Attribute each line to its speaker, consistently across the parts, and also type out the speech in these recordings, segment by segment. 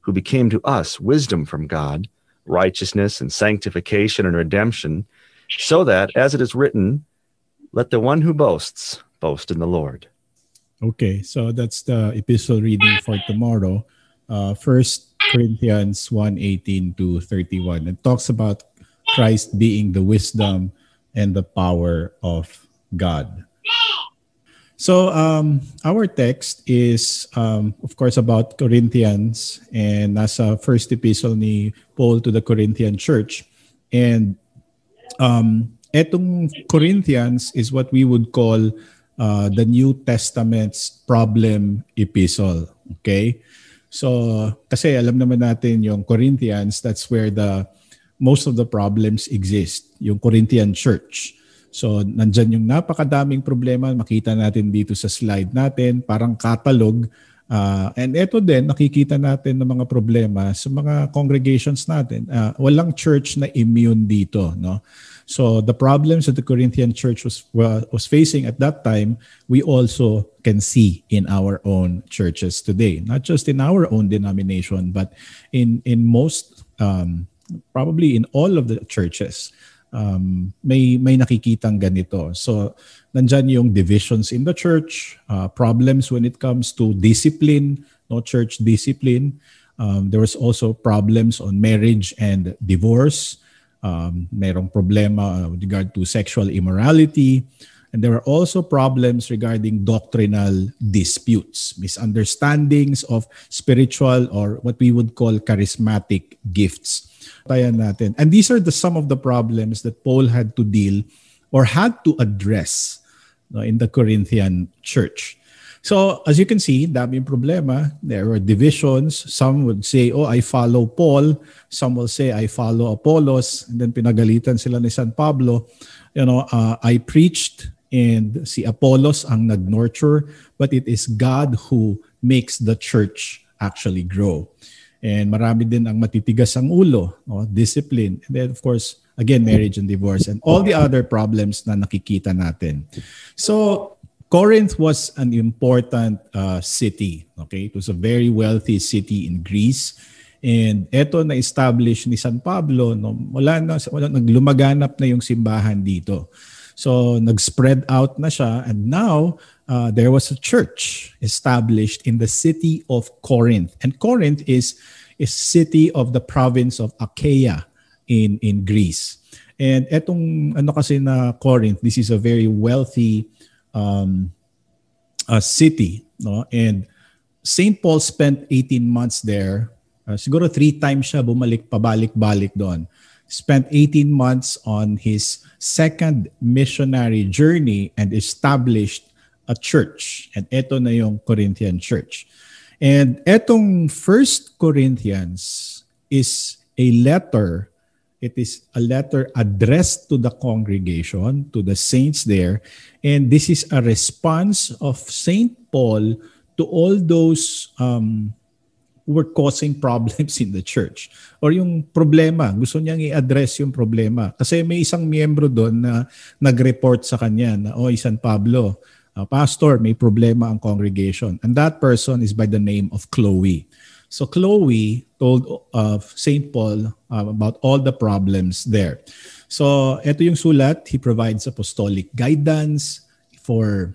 Speaker 1: who became to us wisdom from God, righteousness and sanctification and redemption, so that, as it is written, let the one who boasts boast in the Lord.
Speaker 2: Okay, so that's the epistle reading for tomorrow. Uh, First Corinthians 1 18 to 31. It talks about Christ being the wisdom and the power of God. So um, our text is, um, of course, about Corinthians and nasa first epistle ni Paul to the Corinthian church. And um, etong Corinthians is what we would call uh, the New Testament's problem epistle. Okay? So, kasi alam naman natin yung Corinthians, that's where the most of the problems exist, yung Corinthian church. So, nandyan yung napakadaming problema. Makita natin dito sa slide natin, parang catalog. Uh, and ito din, nakikita natin ng mga problema sa mga congregations natin. Uh, walang church na immune dito. No? So the problems that the Corinthian church was, was facing at that time, we also can see in our own churches today. Not just in our own denomination, but in, in most, um, probably in all of the churches um, may may nakikitang ganito. So nandiyan yung divisions in the church, uh, problems when it comes to discipline, no church discipline. Um, there was also problems on marriage and divorce. Um, merong problema uh, with regard to sexual immorality. And there are also problems regarding doctrinal disputes, misunderstandings of spiritual or what we would call charismatic gifts tayan natin. And these are the some of the problems that Paul had to deal or had to address in the Corinthian church. So as you can see, daming problema. There were divisions. Some would say, oh, I follow Paul. Some will say, I follow Apollos. And then pinagalitan sila ni San Pablo. You know, uh, I preached and si Apollos ang nag-nurture, but it is God who makes the church actually grow. And marami din ang matitigas ang ulo, no? discipline. And then of course, again, marriage and divorce and all the other problems na nakikita natin. So, Corinth was an important uh, city. Okay? It was a very wealthy city in Greece. And eto na establish ni San Pablo, no, wala na wala naglumaganap na yung simbahan dito. So nag-spread out na siya and now uh, there was a church established in the city of Corinth. And Corinth is a city of the province of Achaia in, in Greece. And etong ano kasi na Corinth, this is a very wealthy um, uh, city. No? And St. Paul spent 18 months there. Uh, siguro three times siya bumalik, pabalik-balik doon. Spent 18 months on his second missionary journey and established a church. And ito na yung Corinthian church. And etong First Corinthians is a letter. It is a letter addressed to the congregation, to the saints there. And this is a response of St. Paul to all those um, were causing problems in the church. Or yung problema, gusto niyang i-address yung problema. Kasi may isang miyembro doon na nag-report sa kanya na, oh, San Pablo, uh, pastor, may problema ang congregation. And that person is by the name of Chloe. So Chloe told of uh, St. Paul uh, about all the problems there. So ito yung sulat. He provides apostolic guidance for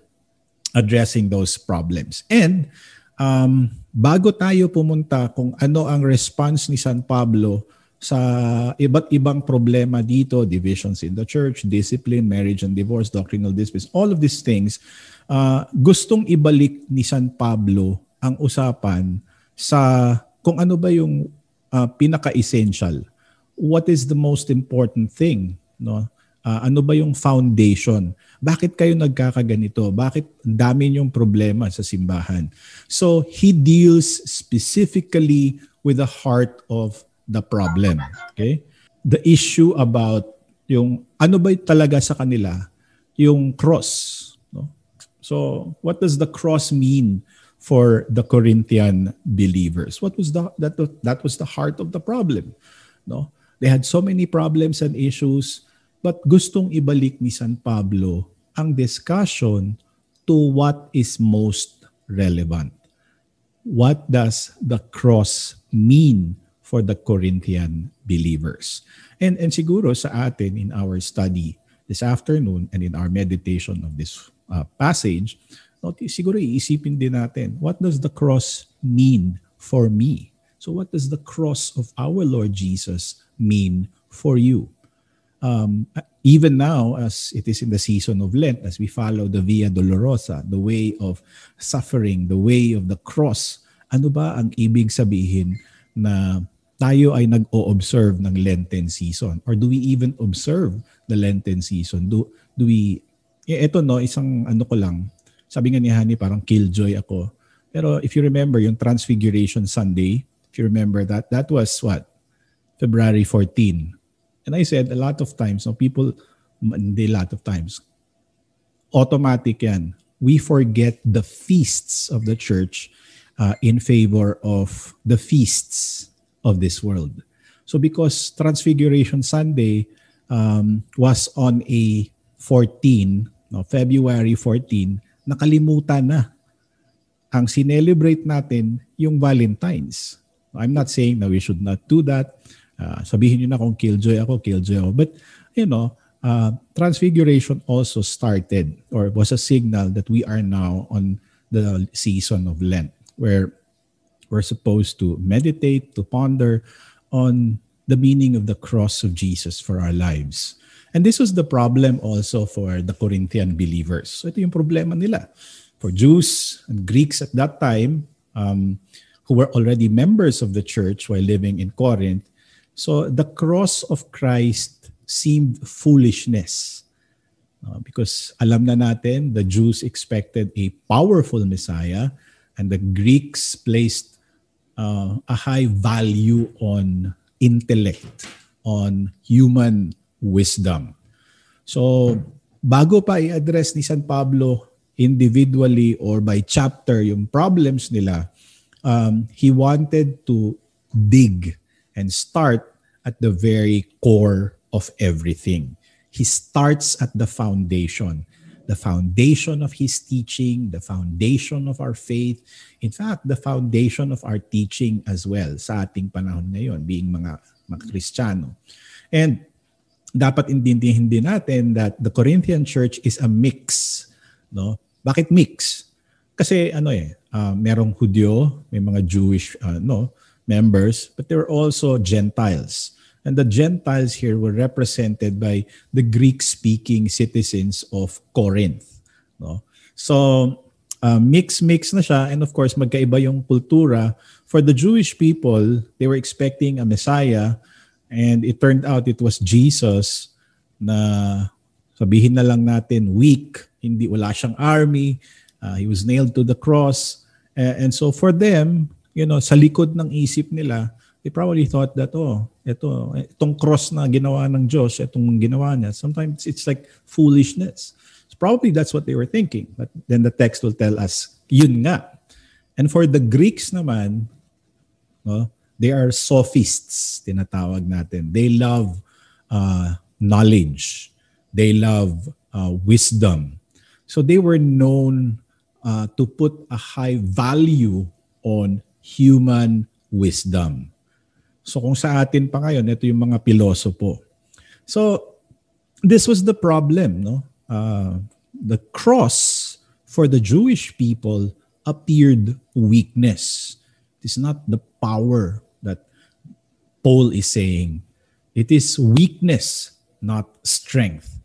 Speaker 2: addressing those problems. And um, bago tayo pumunta kung ano ang response ni San Pablo sa iba't ibang problema dito, divisions in the church, discipline, marriage and divorce, doctrinal disputes, all of these things, uh, gustong ibalik ni San Pablo ang usapan sa kung ano ba yung uh, pinaka-essential. What is the most important thing? No? Uh, ano ba yung foundation? Bakit kayo nagkakaganito? Bakit dami niyong problema sa simbahan? So, he deals specifically with the heart of the problem. Okay? The issue about yung ano ba talaga sa kanila yung cross. No? So, what does the cross mean for the Corinthian believers? What was the that that was the heart of the problem. No? They had so many problems and issues But gustong ibalik ni San Pablo ang discussion to what is most relevant. What does the cross mean for the Corinthian believers? And, and siguro sa atin in our study this afternoon and in our meditation of this uh, passage, no, siguro iisipin din natin, what does the cross mean for me? So what does the cross of our Lord Jesus mean for you? Um, even now, as it is in the season of Lent, as we follow the Via Dolorosa, the way of suffering, the way of the cross, ano ba ang ibig sabihin na tayo ay nag-o-observe ng Lenten season? Or do we even observe the Lenten season? Do, do we, eh, ito no, isang ano ko lang, sabi nga ni Hani parang killjoy ako. Pero if you remember yung Transfiguration Sunday, if you remember that, that was what? February 14 And I said a lot of times, no, people, hindi a lot of times, automatic yan. We forget the feasts of the church uh, in favor of the feasts of this world. So because Transfiguration Sunday um, was on a 14, no, February 14, nakalimutan na. Ang sinelebrate natin yung Valentine's. I'm not saying that we should not do that. Uh, sabihin niyo na kung killjoy ako, killjoy ako. But, you know, uh, transfiguration also started or was a signal that we are now on the season of Lent where we're supposed to meditate, to ponder on the meaning of the cross of Jesus for our lives. And this was the problem also for the Corinthian believers. So ito yung problema nila. For Jews and Greeks at that time, um, who were already members of the church while living in Corinth, So the cross of Christ seemed foolishness. Uh, because alam na natin, the Jews expected a powerful Messiah and the Greeks placed uh, a high value on intellect, on human wisdom. So bago pa i-address ni San Pablo individually or by chapter yung problems nila, um, he wanted to dig and start at the very core of everything. He starts at the foundation, the foundation of his teaching, the foundation of our faith, in fact, the foundation of our teaching as well sa ating panahon ngayon, being mga, mga. And dapat intindihin din natin that the Corinthian church is a mix. No? Bakit mix? Kasi ano eh, uh, merong Hudyo, may mga Jewish uh, no, members, but there are also Gentiles. And the Gentiles here were represented by the Greek-speaking citizens of Corinth. No? So, uh, mix-mix na siya. And of course, magkaiba yung kultura. For the Jewish people, they were expecting a Messiah. And it turned out it was Jesus na sabihin na lang natin weak. Hindi, wala siyang army. Uh, he was nailed to the cross. Uh, and so for them, you know, sa likod ng isip nila, they probably thought that, oh, ito, itong cross na ginawa ng Diyos, itong ginawa niya, sometimes it's like foolishness. So probably that's what they were thinking. But then the text will tell us, yun nga. And for the Greeks naman, no? They are sophists, tinatawag natin. They love uh, knowledge. They love uh, wisdom. So they were known uh, to put a high value on human wisdom. So kung sa atin pa ngayon, ito yung mga pilosopo. So this was the problem, no? Uh, the cross for the Jewish people appeared weakness. It is not the power that Paul is saying. It is weakness, not strength.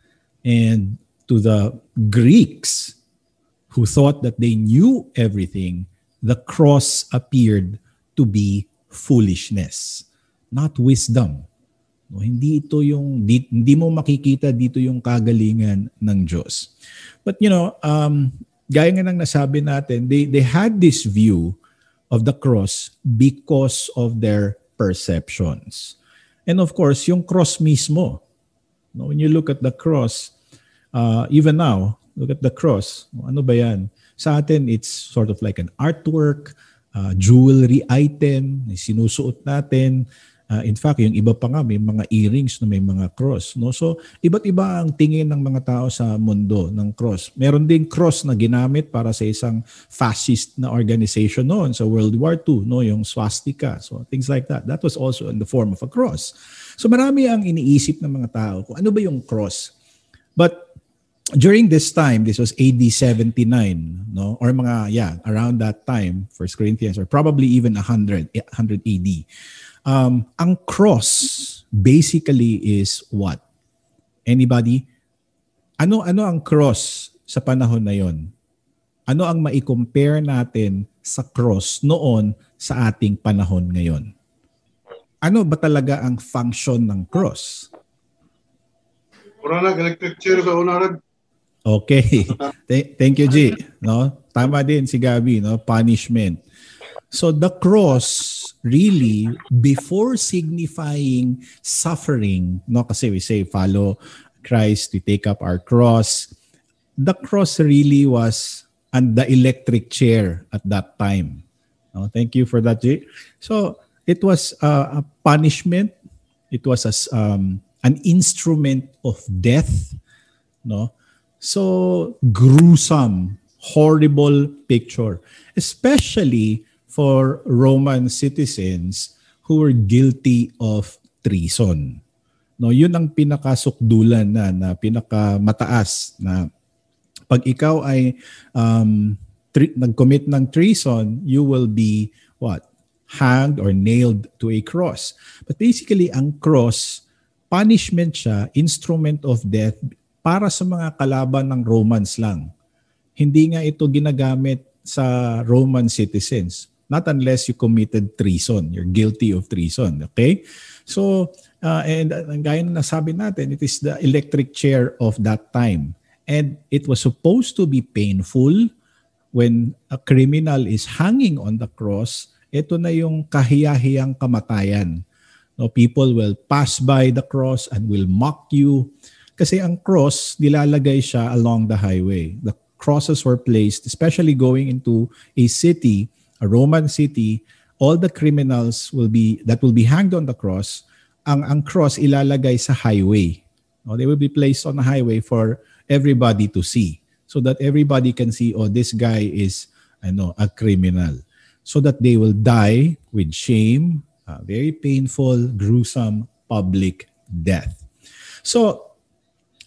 Speaker 2: And to the Greeks who thought that they knew everything, the cross appeared to be foolishness not wisdom. No, hindi ito yung di, hindi mo makikita dito yung kagalingan ng Diyos. But you know, um gaya nga ng nasabi natin, they they had this view of the cross because of their perceptions. And of course, yung cross mismo. No, when you look at the cross, uh, even now, look at the cross. Ano ba yan? Sa atin, it's sort of like an artwork, uh, jewelry item, sinusuot natin. Uh, in fact, yung iba pa nga may mga earrings na may mga cross, no? So, iba't iba ang tingin ng mga tao sa mundo ng cross. Meron ding cross na ginamit para sa isang fascist na organization noon sa World War II, no, yung swastika. So, things like that. That was also in the form of a cross. So, marami ang iniisip ng mga tao kung ano ba yung cross. But during this time, this was AD 79, no? Or mga yeah, around that time, First Corinthians or probably even 100 100 AD. Um, ang cross basically is what? Anybody? Ano ano ang cross sa panahon na 'yon? Ano ang mai-compare natin sa cross noon sa ating panahon ngayon? Ano ba talaga ang function ng cross?
Speaker 3: Mura electric chair sa una
Speaker 2: Okay. Thank you, G. No? Tama din si Gabi, no? Punishment. So the cross really before signifying suffering, no kasi we say follow Christ, we take up our cross. The cross really was and the electric chair at that time. No, thank you for that, Jay. So it was uh, a punishment. It was as um, an instrument of death. No, so gruesome, horrible picture, especially for Roman citizens who were guilty of treason. No, yun ang pinakasukdulan na, na pinakamataas na pag ikaw ay um, tri- nag-commit ng treason, you will be what? Hanged or nailed to a cross. But basically, ang cross, punishment siya, instrument of death para sa mga kalaban ng Romans lang. Hindi nga ito ginagamit sa Roman citizens not unless you committed treason. You're guilty of treason. Okay? So, uh, and uh, gaya na nasabi natin, it is the electric chair of that time. And it was supposed to be painful when a criminal is hanging on the cross. Ito na yung kahiyahiyang kamatayan. No, people will pass by the cross and will mock you. Kasi ang cross, nilalagay siya along the highway. The crosses were placed, especially going into a city a Roman city, all the criminals will be that will be hanged on the cross, ang ang cross ilalagay sa highway. No, they will be placed on the highway for everybody to see so that everybody can see oh this guy is ano a criminal so that they will die with shame, a very painful, gruesome public death. So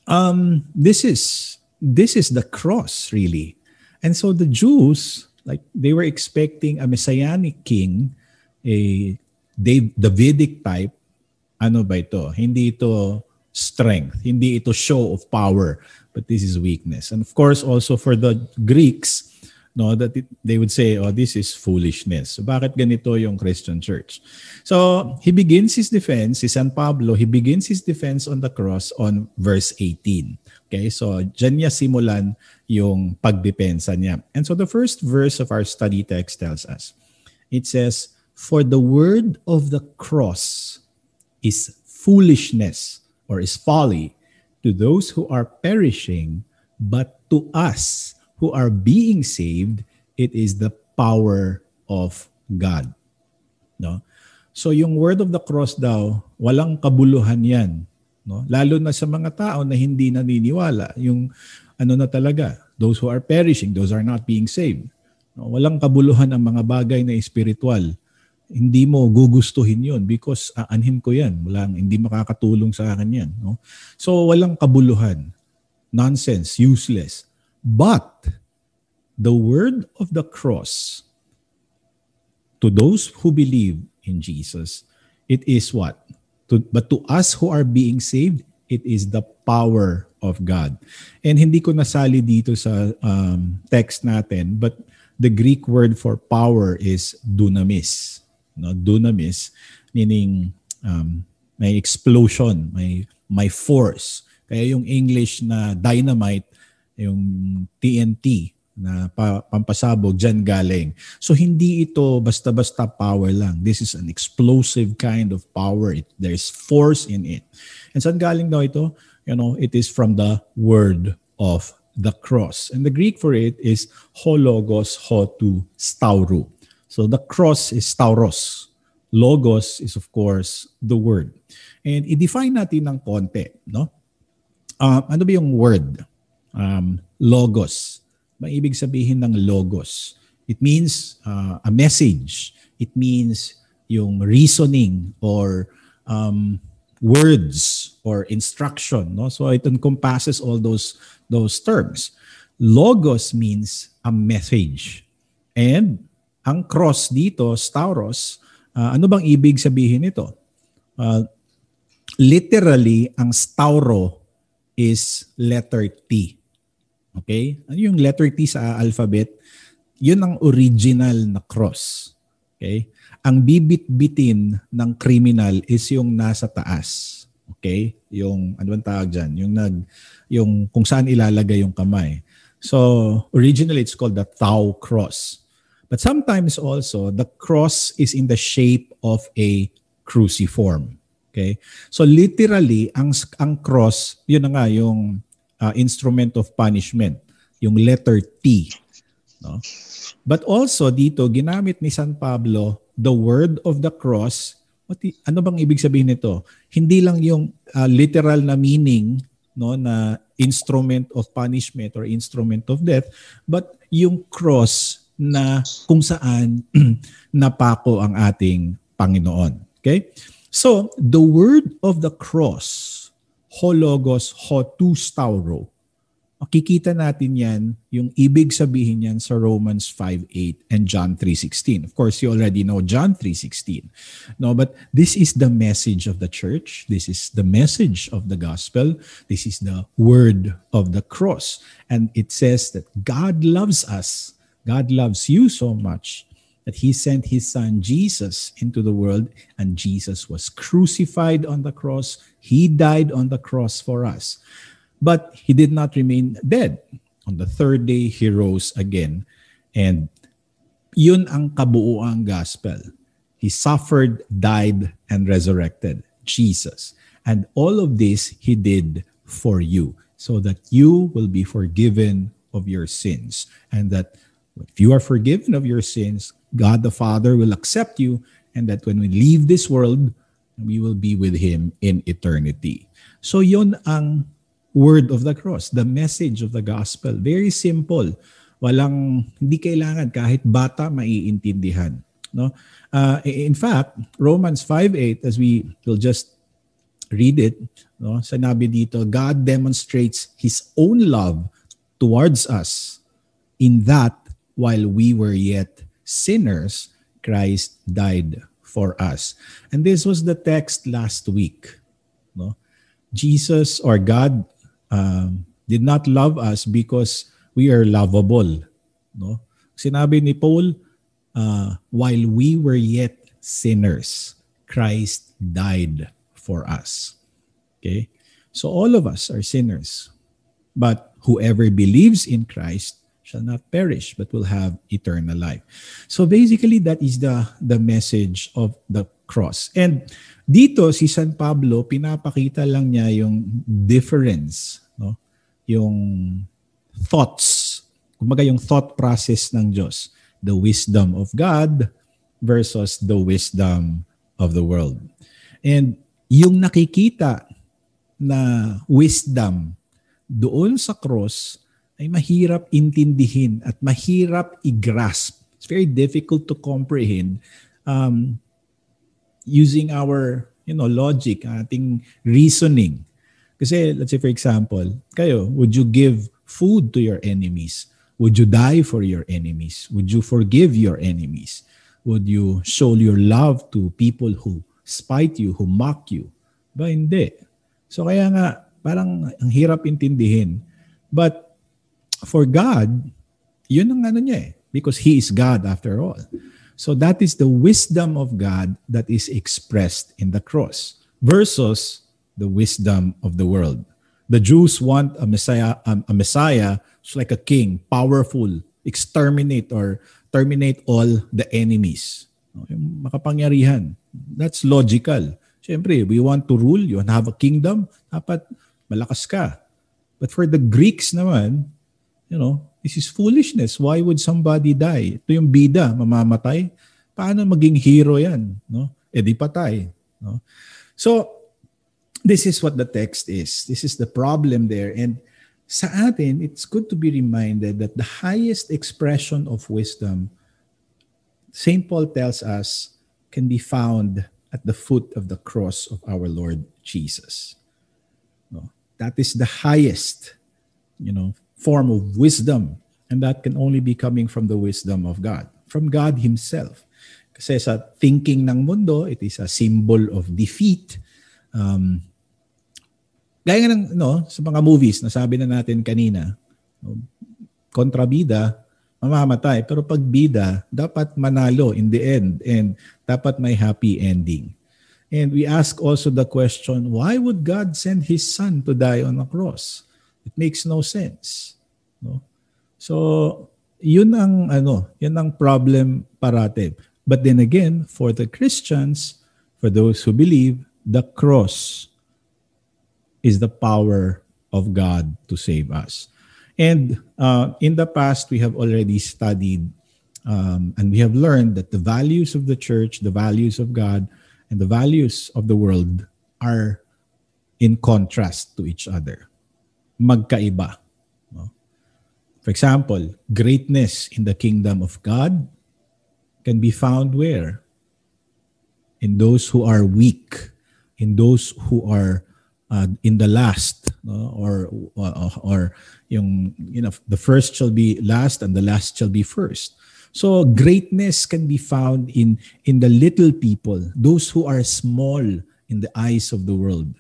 Speaker 2: um this is this is the cross really. And so the Jews Like they were expecting a messianic king, a Davidic type. Ano ba ito? Hindi ito strength, hindi ito show of power, but this is weakness. And of course also for the Greeks, no that it, they would say oh this is foolishness. So bakit ganito yung Christian church? So he begins his defense si San Pablo he begins his defense on the cross on verse 18 okay so diyan niya simulan yung pagdepensa niya. And so the first verse of our study text tells us it says for the word of the cross is foolishness or is folly to those who are perishing but to us who are being saved, it is the power of God. No? So yung word of the cross daw, walang kabuluhan 'yan, no? Lalo na sa mga tao na hindi naniniwala, yung ano na talaga, those who are perishing, those are not being saved. No? Walang kabuluhan ang mga bagay na espiritual. Hindi mo gugustuhin 'yon because aanhin ko 'yan. Walang hindi makakatulong sa akin 'yan, no? So walang kabuluhan. Nonsense, useless. But the word of the cross to those who believe in Jesus. It is what? To, but to us who are being saved, it is the power of God. And hindi ko nasali dito sa um, text natin, but the Greek word for power is dunamis. No, dunamis meaning um, may explosion, may may force. Kaya yung English na dynamite, yung TNT, na pa, pampasabog dyan galing. So hindi ito basta-basta power lang. This is an explosive kind of power. It, there's force in it. And saan galing daw ito? You know, it is from the word of the cross. And the Greek for it is hologos hotu stauru. So the cross is stauros. Logos is of course the word. And i-define natin ng konti, no? Uh, ano ba yung word? Um, logos Bang ibig sabihin ng logos? It means uh, a message. It means yung reasoning or um, words or instruction. No? So it encompasses all those those terms. Logos means a message. And ang cross dito, stauros, uh, ano bang ibig sabihin nito? Uh, literally, ang stauro is letter T. Okay? Ano yung letter T sa alphabet? Yun ang original na cross. Okay? Ang bibit-bitin ng criminal is yung nasa taas. Okay? Yung ano bang tawag diyan? Yung nag yung kung saan ilalagay yung kamay. So, originally it's called the Tau cross. But sometimes also the cross is in the shape of a cruciform. Okay? So literally ang ang cross, yun na nga yung uh, instrument of punishment, yung letter T. No? But also dito, ginamit ni San Pablo the word of the cross. What, ano bang ibig sabihin nito? Hindi lang yung uh, literal na meaning no na instrument of punishment or instrument of death, but yung cross na kung saan napako ang ating Panginoon. Okay? So, the word of the cross hologos hotus tauro. Makikita natin yan, yung ibig sabihin yan sa Romans 5.8 and John 3.16. Of course, you already know John 3.16. No, but this is the message of the church. This is the message of the gospel. This is the word of the cross. And it says that God loves us. God loves you so much that he sent his son Jesus into the world and Jesus was crucified on the cross. He died on the cross for us. But he did not remain dead. On the third day, he rose again. And yun ang kabuuang gospel. He suffered, died, and resurrected. Jesus. And all of this he did for you so that you will be forgiven of your sins and that if you are forgiven of your sins, God the Father will accept you, and that when we leave this world, we will be with Him in eternity. So yon ang word of the cross, the message of the gospel. Very simple. Walang, hindi kailangan kahit bata maiintindihan. No? Uh, in fact, Romans 5.8, as we will just read it, no? sanabi dito, God demonstrates His own love towards us in that while we were yet sinners, Christ died for us. And this was the text last week. No? Jesus or God um, did not love us because we are lovable. No? Sinabi ni Paul, uh, while we were yet sinners, Christ died for us. Okay? So all of us are sinners. But whoever believes in Christ shall not perish but will have eternal life. So basically that is the the message of the cross. And dito si San Pablo pinapakita lang niya yung difference, no? Yung thoughts, kumbaga yung thought process ng Diyos, the wisdom of God, versus the wisdom of the world. And yung nakikita na wisdom doon sa cross ay mahirap intindihin at mahirap i-grasp. It's very difficult to comprehend um, using our you know logic, ating reasoning. Kasi let's say for example, kayo, would you give food to your enemies? Would you die for your enemies? Would you forgive your enemies? Would you show your love to people who spite you, who mock you? Ba hindi. So kaya nga parang ang hirap intindihin. But for God, yun ang ano niya eh. Because He is God after all. So that is the wisdom of God that is expressed in the cross versus the wisdom of the world. The Jews want a Messiah, um, a Messiah who's like a king, powerful, exterminate or terminate all the enemies. Yung makapangyarihan. That's logical. Siyempre, we want to rule, you want to have a kingdom, dapat malakas ka. But for the Greeks naman, you know, this is foolishness. Why would somebody die? Ito yung bida, mamamatay. Paano maging hero yan? No? E di patay. No? So, this is what the text is. This is the problem there. And sa atin, it's good to be reminded that the highest expression of wisdom, St. Paul tells us, can be found at the foot of the cross of our Lord Jesus. No? That is the highest, you know, form of wisdom. And that can only be coming from the wisdom of God, from God Himself. Kasi sa thinking ng mundo, it is a symbol of defeat. Um, gaya ng, no, sa mga movies, nasabi na natin kanina, kontrabida, mamamatay. Pero pag bida, dapat manalo in the end and dapat may happy ending. And we ask also the question, why would God send His Son to die on a cross? It makes no sense. No? So, yun ang ano, yun ang problem parate. But then again, for the Christians, for those who believe, the cross is the power of God to save us. And uh, in the past, we have already studied um, and we have learned that the values of the church, the values of God, and the values of the world are in contrast to each other. Magkaiba. For example, greatness in the kingdom of God can be found where? In those who are weak, in those who are uh, in the last, no? or, or or yung you know the first shall be last and the last shall be first. So greatness can be found in in the little people, those who are small in the eyes of the world.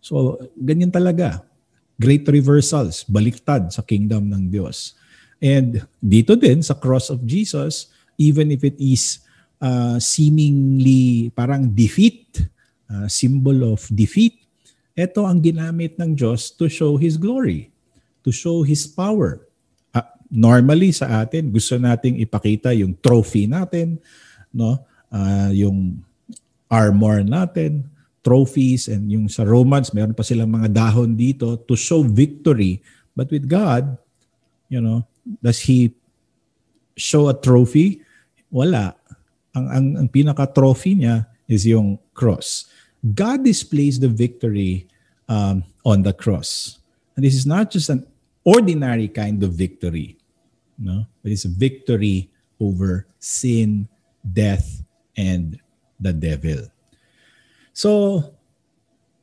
Speaker 2: So ganyan talaga. Great reversals, baliktad sa kingdom ng Diyos. And dito din sa cross of Jesus, even if it is uh, seemingly parang defeat, uh, symbol of defeat, ito ang ginamit ng Diyos to show His glory, to show His power. Uh, normally sa atin, gusto nating ipakita yung trophy natin, no? Uh, yung armor natin, trophies, and yung sa Romans, meron pa silang mga dahon dito to show victory. But with God, you know, does He show a trophy? Wala. Ang, ang, ang pinaka-trophy niya is yung cross. God displays the victory um, on the cross. And this is not just an ordinary kind of victory, no? but it's a victory over sin, death, and the devil. So,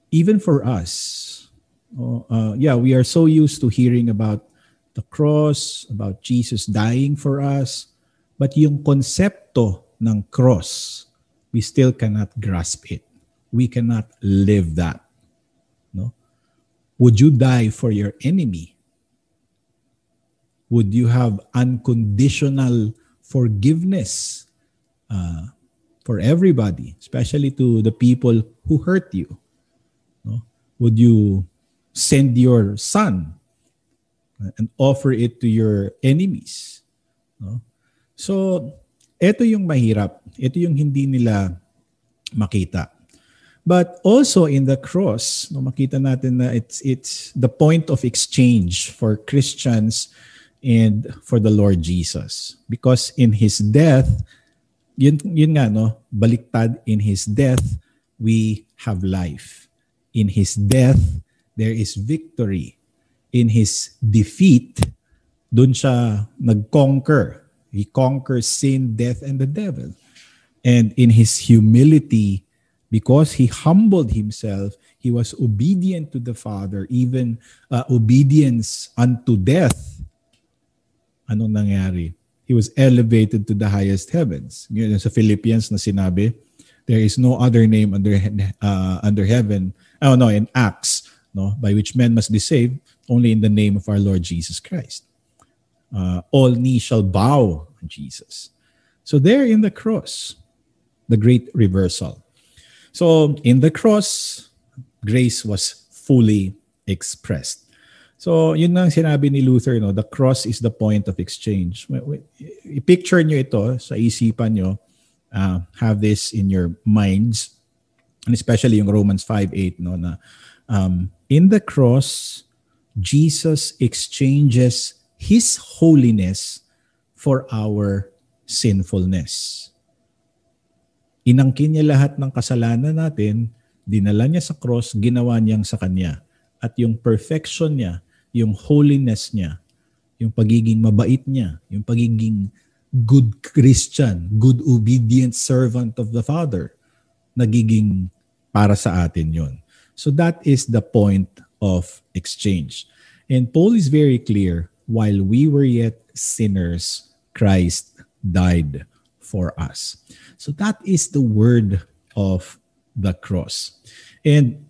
Speaker 2: even for us, oh, uh, yeah, we are so used to hearing about the cross, about Jesus dying for us, but yung konsepto ng cross, we still cannot grasp it. We cannot live that. No? Would you die for your enemy? Would you have unconditional forgiveness uh, for everybody, especially to the people who hurt you? No? Would you send your son and offer it to your enemies? No? So, ito yung mahirap. Ito yung hindi nila makita. But also in the cross, no, makita natin na it's, it's the point of exchange for Christians and for the Lord Jesus. Because in His death, yun, yun nga, no? Baliktad in His death, we have life. In His death, there is victory. In His defeat, dun siya nag-conquer. He conquers sin, death, and the devil. And in His humility, because He humbled Himself, He was obedient to the Father, even uh, obedience unto death. Anong nangyari? He was elevated to the highest heavens. Yun sa Philippians na sinabi, there is no other name under uh, under heaven. Oh no, in Acts, no, by which men must be saved, only in the name of our Lord Jesus Christ. Uh, all knee shall bow Jesus. So there in the cross, the great reversal. So in the cross, grace was fully expressed. So, yun ang sinabi ni Luther, no? the cross is the point of exchange. I-picture nyo ito sa isipan nyo. Uh, have this in your minds. And especially yung Romans 5.8, no? na um, in the cross, Jesus exchanges His holiness for our sinfulness. Inangkin niya lahat ng kasalanan natin, dinala niya sa cross, ginawa niyang sa Kanya. At yung perfection niya, yung holiness niya, yung pagiging mabait niya, yung pagiging good Christian, good obedient servant of the Father, nagiging para sa atin yon. So that is the point of exchange. And Paul is very clear, while we were yet sinners, Christ died for us. So that is the word of the cross. And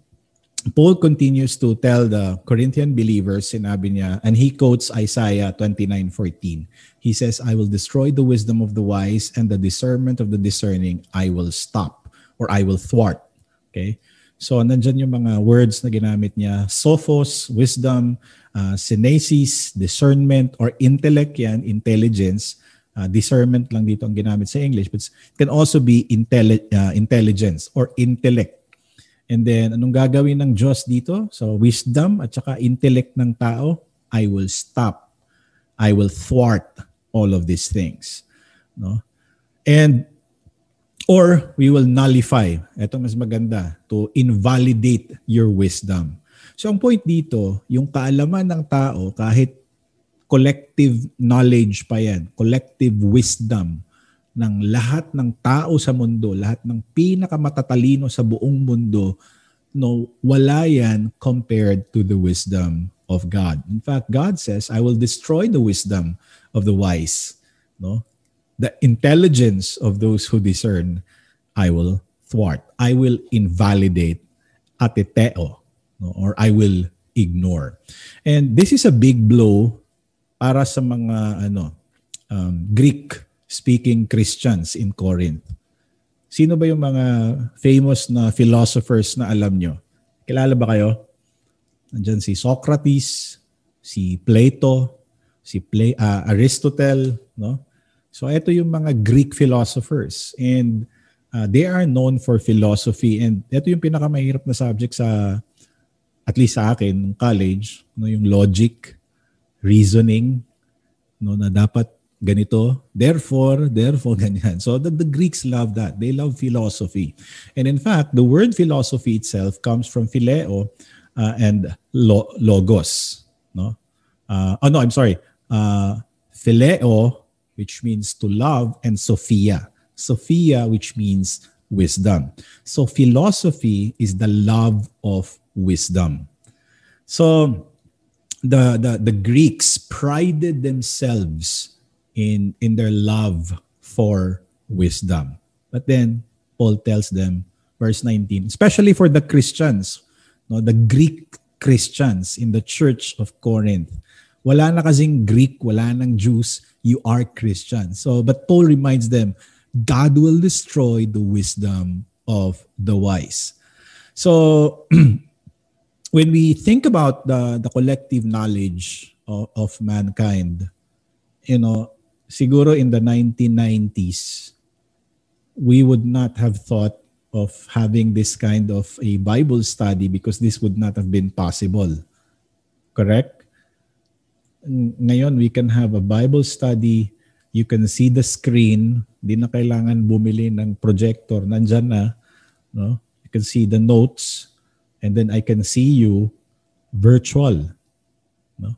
Speaker 2: Paul continues to tell the Corinthian believers, sinabi niya, and he quotes Isaiah 29:14. He says, I will destroy the wisdom of the wise and the discernment of the discerning I will stop or I will thwart. Okay? So, nandyan yung mga words na ginamit niya. Sophos, wisdom, uh, synesis, discernment, or intellect yan, intelligence. Uh, discernment lang dito ang ginamit sa English, but it can also be intelli- uh, intelligence or intellect And then, anong gagawin ng Diyos dito? So, wisdom at saka intellect ng tao, I will stop. I will thwart all of these things. No? And, or we will nullify. Ito mas maganda, to invalidate your wisdom. So, ang point dito, yung kaalaman ng tao, kahit collective knowledge pa yan, collective wisdom, ng lahat ng tao sa mundo, lahat ng pinakamatatalino sa buong mundo, no, wala yan compared to the wisdom of God. In fact, God says, I will destroy the wisdom of the wise. No? The intelligence of those who discern, I will thwart. I will invalidate ateteo, no? or I will ignore. And this is a big blow para sa mga ano um, Greek speaking Christians in Corinth. Sino ba yung mga famous na philosophers na alam nyo? Kilala ba kayo? Nandyan si Socrates, si Plato, si Pla- uh, Aristotle, no? So ito yung mga Greek philosophers and uh, they are known for philosophy and ito yung pinakamahirap na subject sa at least sa akin college, no, yung logic, reasoning, no, na dapat ganito, therefore, therefore, ganyan. So the, the Greeks love that. They love philosophy. And in fact, the word philosophy itself comes from phileo uh, and lo, logos. No? Uh, oh no, I'm sorry. Uh, phileo, which means to love, and sophia. Sophia, which means wisdom. So philosophy is the love of wisdom. So the, the, the Greeks prided themselves in in their love for wisdom. But then Paul tells them, verse 19, especially for the Christians, no, the Greek Christians in the church of Corinth. Wala na kasing Greek, wala nang Jews, you are Christians. So, but Paul reminds them, God will destroy the wisdom of the wise. So, when we think about the, the collective knowledge of, of mankind, you know, siguro in the 1990s, we would not have thought of having this kind of a Bible study because this would not have been possible. Correct? Ngayon, we can have a Bible study You can see the screen. Hindi na kailangan bumili ng projector. Nandyan na. No? You can see the notes. And then I can see you virtual. No?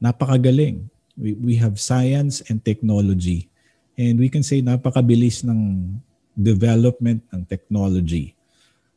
Speaker 2: Napakagaling. We, we have science and technology. And we can say napakabilis ng development ng technology.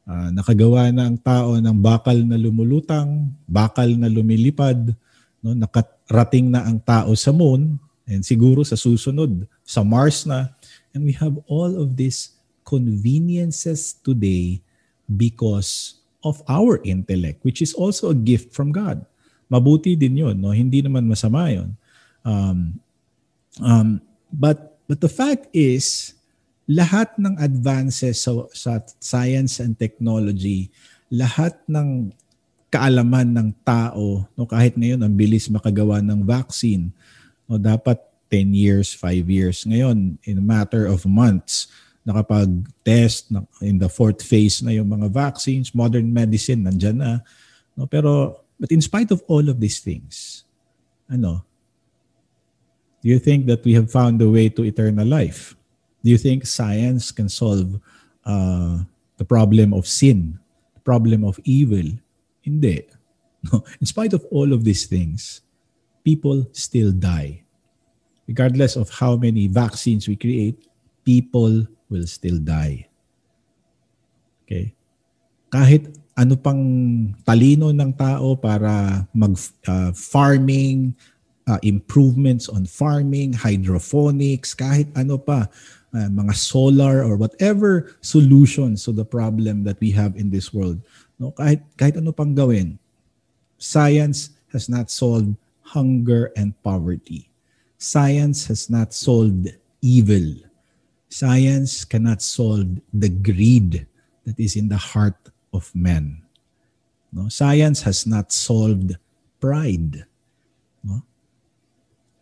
Speaker 2: Uh, nakagawa na ang tao ng bakal na lumulutang, bakal na lumilipad, no? nakarating na ang tao sa moon, And siguro sa susunod, sa Mars na. And we have all of these conveniences today because of our intellect, which is also a gift from God. Mabuti din yun. No? Hindi naman masama yun. Um, um, but, but the fact is, lahat ng advances sa, sa science and technology, lahat ng kaalaman ng tao, no, kahit ngayon ang bilis makagawa ng vaccine, no, dapat 10 years, 5 years. Ngayon, in a matter of months, nakapag-test in the fourth phase na yung mga vaccines, modern medicine, nandyan na. No, pero, but in spite of all of these things, ano, do you think that we have found the way to eternal life? Do you think science can solve uh, the problem of sin, the problem of evil? Hindi. No. In spite of all of these things, people still die. Regardless of how many vaccines we create, people will still die. Okay? Kahit ano pang talino ng tao para mag uh, uh, improvements on farming, hydroponics, kahit ano pa, uh, mga solar or whatever solutions to the problem that we have in this world. No, kahit kahit ano pang gawin, science has not solved hunger and poverty. Science has not solved evil. Science cannot solve the greed that is in the heart of men. No? Science has not solved pride. No?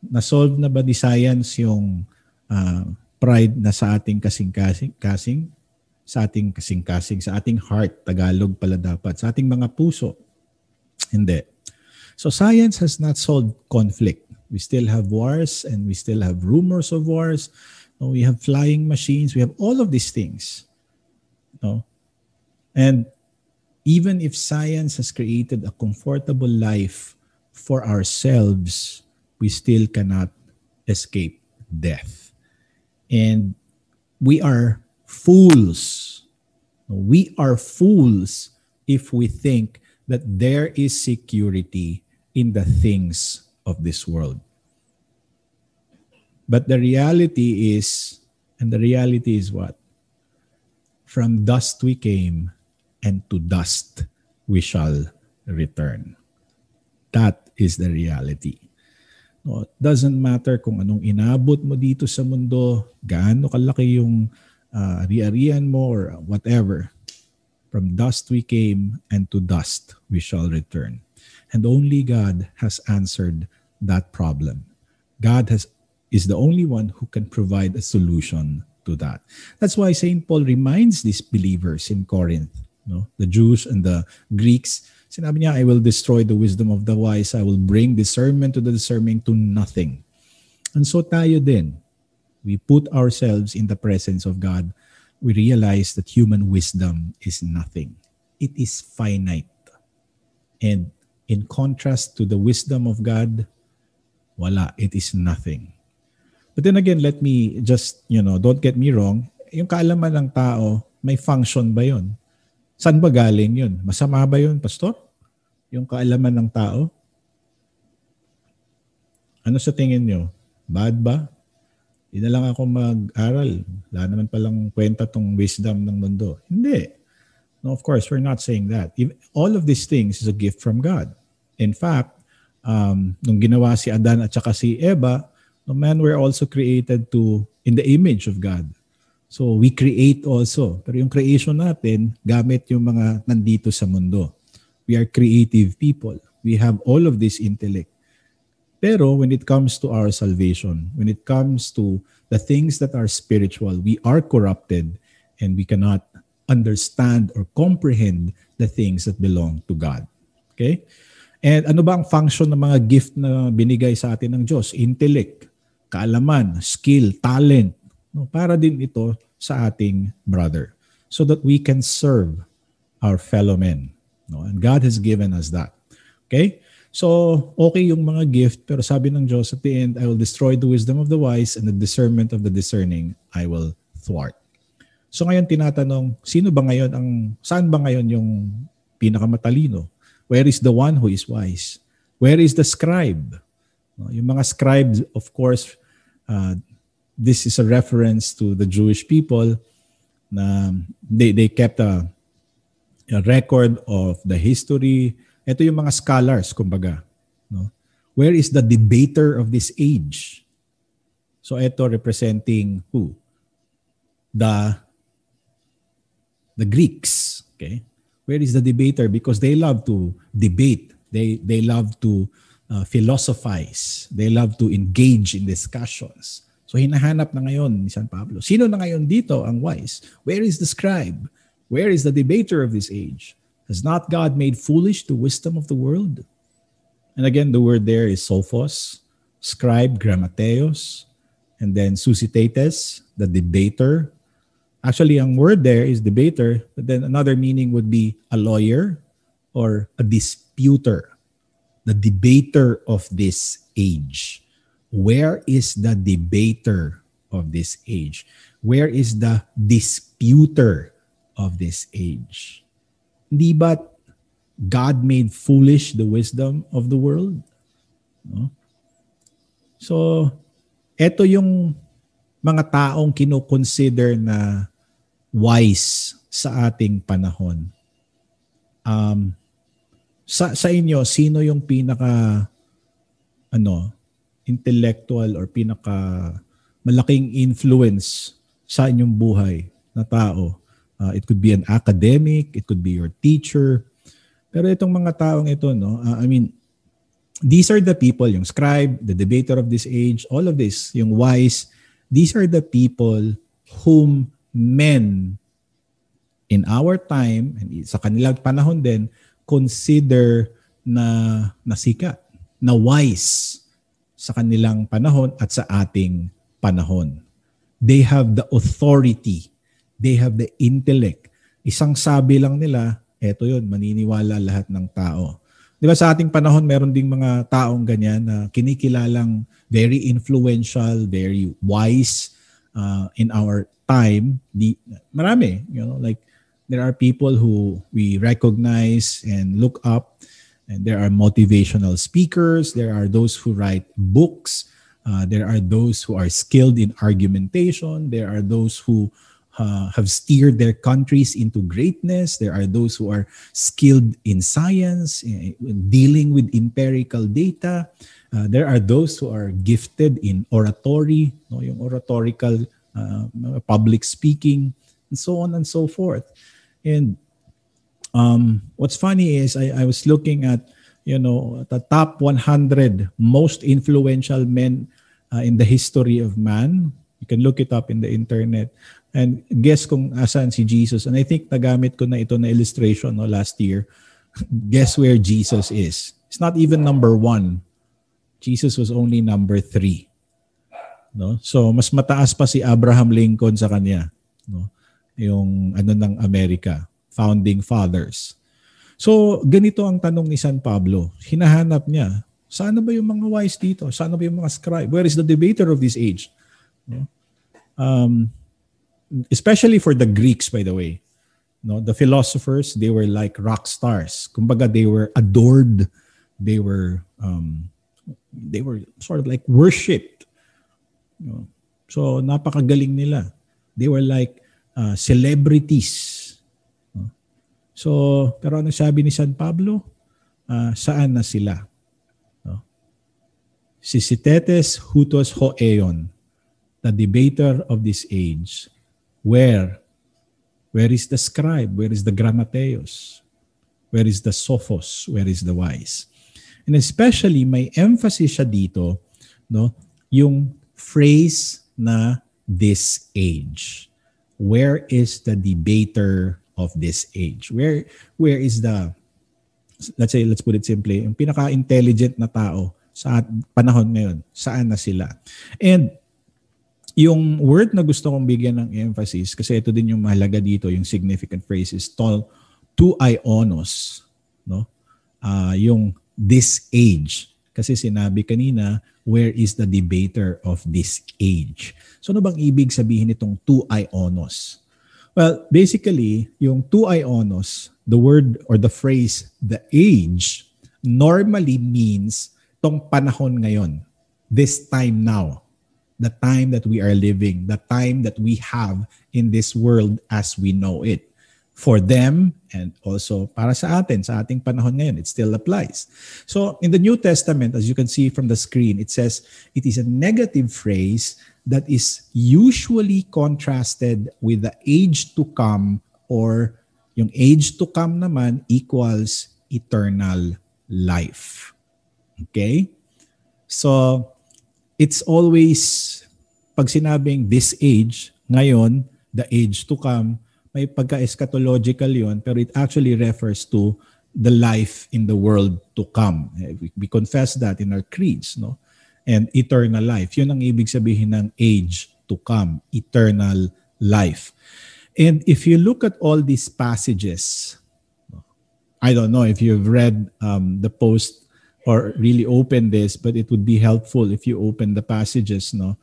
Speaker 2: Na-solve na ba ni science yung uh, pride na sa ating kasing-kasing? Kasing, sa ating kasing-kasing, sa ating heart, Tagalog pala dapat, sa ating mga puso? Hindi. So science has not solved conflict. We still have wars and we still have rumors of wars. We have flying machines. We have all of these things. No? And even if science has created a comfortable life for ourselves, we still cannot escape death. And we are fools. We are fools if we think that there is security in the things of this world. But the reality is, and the reality is what? From dust we came, and to dust we shall return. That is the reality. No, it doesn't matter kung anong inabot mo dito sa mundo, gaano kalaki yung uh, ari-arian mo or whatever. From dust we came, and to dust we shall return. And only God has answered that problem. God has is the only one who can provide a solution to that. That's why St. Paul reminds these believers in Corinth, no, the Jews and the Greeks. Sinabi niya, I will destroy the wisdom of the wise. I will bring discernment to the discerning to nothing. And so tayo din, we put ourselves in the presence of God. We realize that human wisdom is nothing. It is finite. And in contrast to the wisdom of God, wala, it is nothing. But then again, let me just, you know, don't get me wrong, yung kaalaman ng tao, may function ba yun? Saan ba galing yun? Masama ba yun, Pastor? Yung kaalaman ng tao? Ano sa tingin nyo? Bad ba? Hindi na lang ako mag-aral. Wala naman palang kwenta tong wisdom ng mundo. Hindi. No, of course, we're not saying that. All of these things is a gift from God. In fact, um, nung ginawa si Adan at saka si Eva, no man were also created to in the image of God. So we create also. Pero yung creation natin, gamit yung mga nandito sa mundo. We are creative people. We have all of this intellect. Pero when it comes to our salvation, when it comes to the things that are spiritual, we are corrupted and we cannot understand or comprehend the things that belong to God. Okay? And ano ba ang function ng mga gift na binigay sa atin ng Diyos? Intellect. kaalaman, skill, talent. No? Para din ito sa ating brother so that we can serve our fellow men. No? And God has given us that. Okay? So, okay yung mga gift, pero sabi ng Diyos at the end, I will destroy the wisdom of the wise and the discernment of the discerning I will thwart. So ngayon tinatanong, sino ba ngayon ang, saan ba ngayon yung pinakamatalino? Where is the one who is wise? Where is the scribe? Yung mga scribes, of course, uh, this is a reference to the Jewish people na they, they kept a, a record of the history, ito yung mga scholars, kumbaga. No? Where is the debater of this age? So ito representing who? The the Greeks. Okay? Where is the debater? Because they love to debate. They they love to uh, philosophize. They love to engage in discussions. So hinahanap na ngayon ni San Pablo. Sino na ngayon dito ang wise? Where is the scribe? Where is the debater of this age? Has not God made foolish the wisdom of the world? And again, the word there is sophos, scribe, grammateos, and then suscitates, the debater. Actually, ang word there is debater, but then another meaning would be a lawyer or a disputer, the debater of this age. Where is the debater of this age? Where is the disputer of this age? Hindi ba God made foolish the wisdom of the world? No? So, ito yung mga taong kinoconsider na wise sa ating panahon. Um, sa, sa inyo, sino yung pinaka ano, intellectual or pinaka malaking influence sa inyong buhay na tao Uh, it could be an academic, it could be your teacher. Pero itong mga taong ito, no, uh, I mean, these are the people, yung scribe, the debater of this age, all of this, yung wise, these are the people whom men in our time, and sa kanilang panahon din, consider na nasikat, na wise sa kanilang panahon at sa ating panahon. They have the authority They have the intellect. Isang sabi lang nila, eto yun, maniniwala lahat ng tao. Di ba sa ating panahon, meron ding mga taong ganyan na kinikilalang very influential, very wise uh, in our time. Di, marami, you know, like there are people who we recognize and look up and there are motivational speakers, there are those who write books, uh, there are those who are skilled in argumentation, there are those who uh, have steered their countries into greatness. There are those who are skilled in science, in dealing with empirical data. Uh, there are those who are gifted in oratory, no, yung oratorical uh, public speaking, and so on and so forth. And um, what's funny is I, I was looking at you know the top 100 most influential men uh, in the history of man. You can look it up in the internet. And guess kung asan si Jesus. And I think nagamit ko na ito na illustration no, last year. Guess where Jesus is. It's not even number one. Jesus was only number three. No? So, mas mataas pa si Abraham Lincoln sa kanya. No? Yung ano ng Amerika. Founding Fathers. So, ganito ang tanong ni San Pablo. Hinahanap niya, sana ba yung mga wise dito? Sana ba yung mga scribe? Where is the debater of this age? No? Um, especially for the Greeks, by the way. No, the philosophers, they were like rock stars. Kumbaga, they were adored. They were um, they were sort of like worshipped. No? So, napakagaling nila. They were like uh, celebrities. So, pero ano sabi ni San Pablo? Uh, saan na sila? No? Si Sitetes hutos hoeon, the debater of this age, Where? Where is the scribe? Where is the grammateos? Where is the sophos? Where is the wise? And especially, may emphasis siya dito, no? yung phrase na this age. Where is the debater of this age? Where where is the let's say let's put it simply, yung pinaka-intelligent na tao sa panahon ngayon, saan na sila. And yung word na gusto kong bigyan ng emphasis, kasi ito din yung mahalaga dito, yung significant phrase is to, to ionos. No? Uh, yung this age. Kasi sinabi kanina, where is the debater of this age? So ano bang ibig sabihin itong two ionos? Well, basically, yung two ionos, the word or the phrase the age normally means tong panahon ngayon, this time now the time that we are living, the time that we have in this world as we know it. For them and also para sa atin, sa ating panahon ngayon, it still applies. So in the New Testament, as you can see from the screen, it says it is a negative phrase that is usually contrasted with the age to come or yung age to come naman equals eternal life. Okay? So it's always, pag sinabing this age, ngayon, the age to come, may pagka-eschatological yon pero it actually refers to the life in the world to come. Eh, we, we confess that in our creeds, no? And eternal life. Yun ang ibig sabihin ng age to come, eternal life. And if you look at all these passages, I don't know if you've read um, the post or really open this, but it would be helpful if you open the passages, no?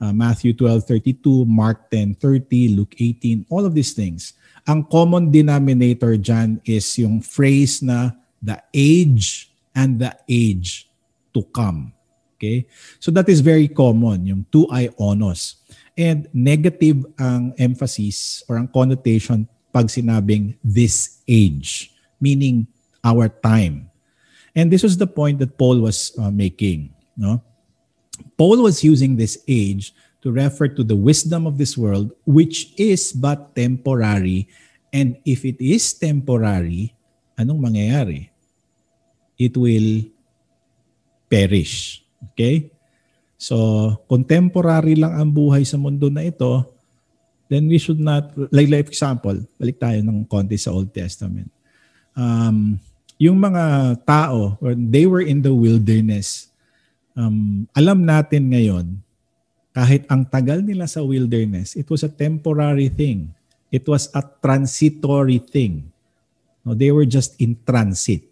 Speaker 2: Uh, Matthew 12:32, Mark 10:30, Luke 18, all of these things. Ang common denominator dyan is yung phrase na the age and the age to come. Okay? So that is very common, yung two ionos. And negative ang emphasis or ang connotation pag sinabing this age, meaning our time. And this was the point that Paul was uh, making. No? Paul was using this age to refer to the wisdom of this world, which is but temporary. And if it is temporary, anong mangyayari? It will perish. Okay? So, contemporary lang ang buhay sa mundo na ito, then we should not, like, like example, balik tayo ng konti sa Old Testament. Um, yung mga tao, they were in the wilderness, um, alam natin ngayon, kahit ang tagal nila sa wilderness, it was a temporary thing. It was a transitory thing. No, they were just in transit.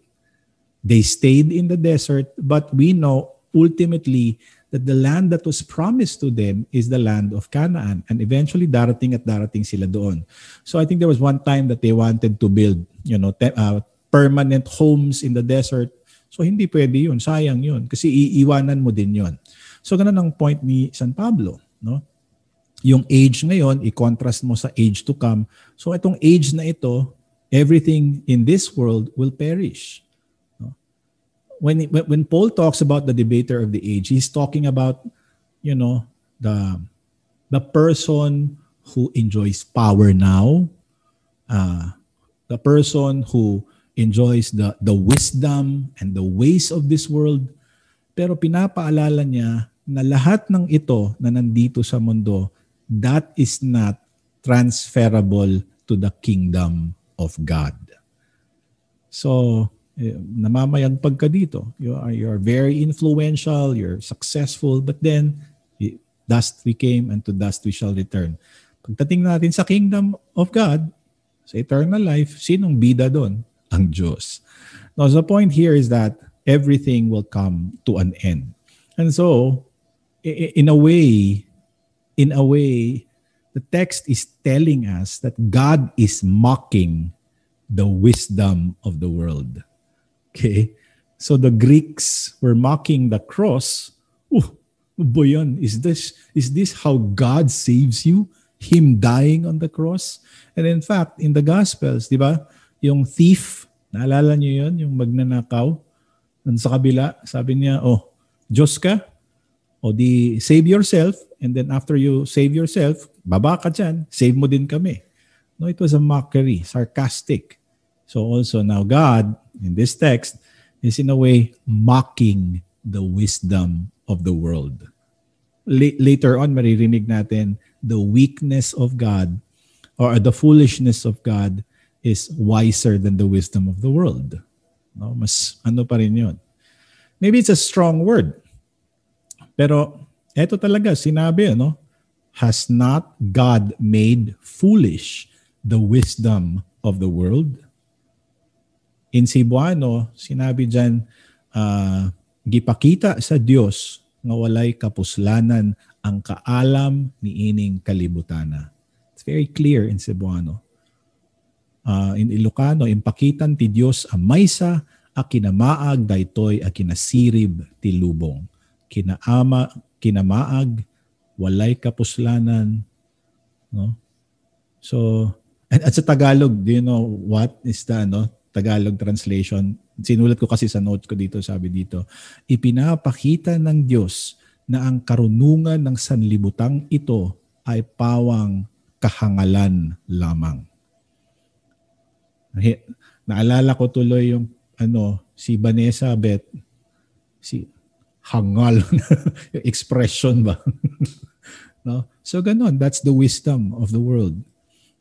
Speaker 2: They stayed in the desert, but we know ultimately that the land that was promised to them is the land of Canaan. And eventually, darating at darating sila doon. So I think there was one time that they wanted to build, you know, te- uh, permanent homes in the desert. So hindi pwede yun. Sayang yun. Kasi iiwanan mo din yun. So ganun ang point ni San Pablo. No? Yung age ngayon, i-contrast mo sa age to come. So itong age na ito, everything in this world will perish. When, when Paul talks about the debater of the age, he's talking about, you know, the, the person who enjoys power now, uh, the person who enjoys the, the wisdom and the ways of this world. Pero pinapaalala niya na lahat ng ito na nandito sa mundo, that is not transferable to the kingdom of God. So, eh, namamayagpag ka dito. You are, you are very influential, you're successful, but then, dust we came and to dust we shall return. Pagdating natin sa kingdom of God, sa eternal life, sinong bida doon? ang Diyos. Now, the point here is that everything will come to an end. And so, in a way, in a way, the text is telling us that God is mocking the wisdom of the world. Okay? So the Greeks were mocking the cross. Oh, boyan, is this is this how God saves you? Him dying on the cross? And in fact, in the Gospels, di ba? Yung thief, naalala niyo yun, yung magnanakaw, nun sa kabila, sabi niya, oh, Diyos ka, o di save yourself, and then after you save yourself, baba ka dyan, save mo din kami. No, it was a mockery, sarcastic. So also now God, in this text, is in a way mocking the wisdom of the world. Later on, maririnig natin the weakness of God or the foolishness of God is wiser than the wisdom of the world. No, mas ano pa rin 'yon. maybe it's a strong word. Pero eto talaga sinabi ano, has not God made foolish the wisdom of the world? In Cebuano, sinabi diyan uh, gipakita sa Dios nga walay kapuslanan ang kaalam ni ining kalibutana. It's very clear in Cebuano. Uh, in Ilocano, impakitan ti Dios a maysa a kinamaag daytoy a kinasirib ti lubong. Kinaama kinamaag walay kapuslanan no so at, at sa Tagalog do you know what is the no Tagalog translation. Sinulat ko kasi sa notes ko dito sabi dito ipinapakita ng Diyos na ang karunungan ng sanlibutang ito ay pawang kahangalan lamang. Naalala ko tuloy yung ano si Vanessa Bet si hangal expression ba? No? So ganon. That's the wisdom of the world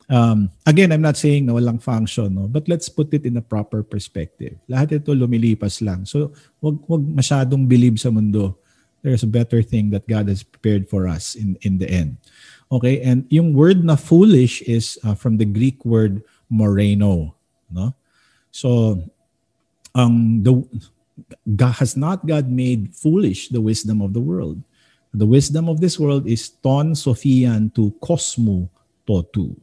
Speaker 2: um, again i'm not saying na walang function no? But let's put it in a proper perspective. Lahat ito lumilipas lang. So wag wag masyadong believe sa mundo. There's a better thing that God has prepared for us in in the end. Okay? And yung word na foolish is uh, from the greek word moreno no? So um the God has not God made foolish the wisdom of the world. The wisdom of this world is ton sophian to cosmo totu.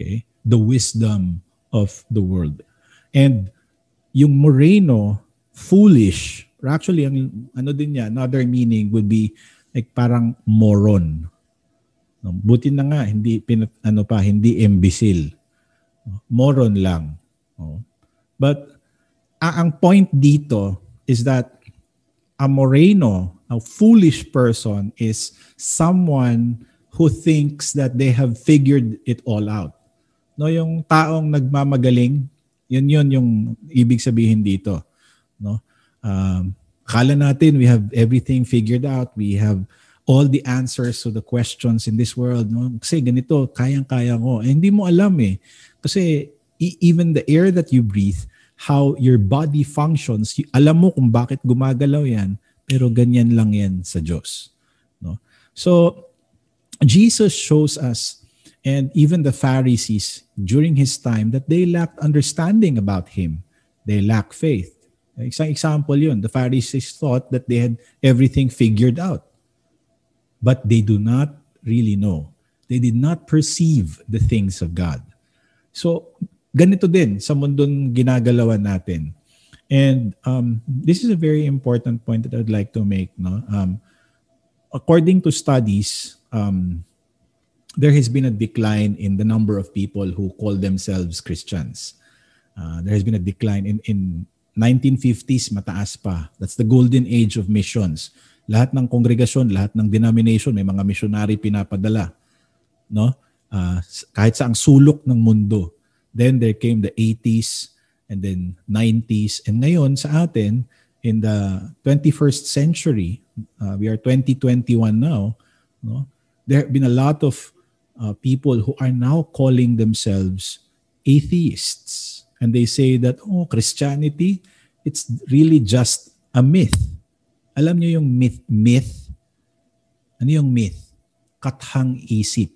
Speaker 2: Okay? The wisdom of the world. And yung moreno, foolish, actually, ang, ano din niya, another meaning would be like parang moron. Buti na nga, hindi, pinat, ano pa, hindi imbecile. Moron lang. But, ang point dito, is that a moreno, a foolish person, is someone who thinks that they have figured it all out. No, yung taong nagmamagaling, yun yun yung ibig sabihin dito. No? Um, kala natin we have everything figured out. We have all the answers to the questions in this world. No? Kasi ganito, kayang-kaya ko. Eh, hindi mo alam eh. Kasi e- even the air that you breathe, how your body functions, alam mo kung bakit gumagalaw yan, pero ganyan lang yan sa Diyos. No? So, Jesus shows us, and even the Pharisees during His time, that they lacked understanding about Him. They lacked faith. Isang example yun. The Pharisees thought that they had everything figured out. But they do not really know. They did not perceive the things of God. So, ganito din sa mundong ginagalawan natin. And um, this is a very important point that I'd like to make. No? Um, according to studies, um, there has been a decline in the number of people who call themselves Christians. Uh, there has been a decline in, in 1950s, mataas pa. That's the golden age of missions. Lahat ng kongregasyon, lahat ng denomination, may mga missionary pinapadala. No? Uh, kahit sa ang sulok ng mundo Then there came the 80s and then 90s. And ngayon sa atin, in the 21st century, uh, we are 2021 now, no? there have been a lot of uh, people who are now calling themselves atheists. And they say that, oh, Christianity, it's really just a myth. Alam niyo yung myth? Myth? Ano yung myth? Kathang isip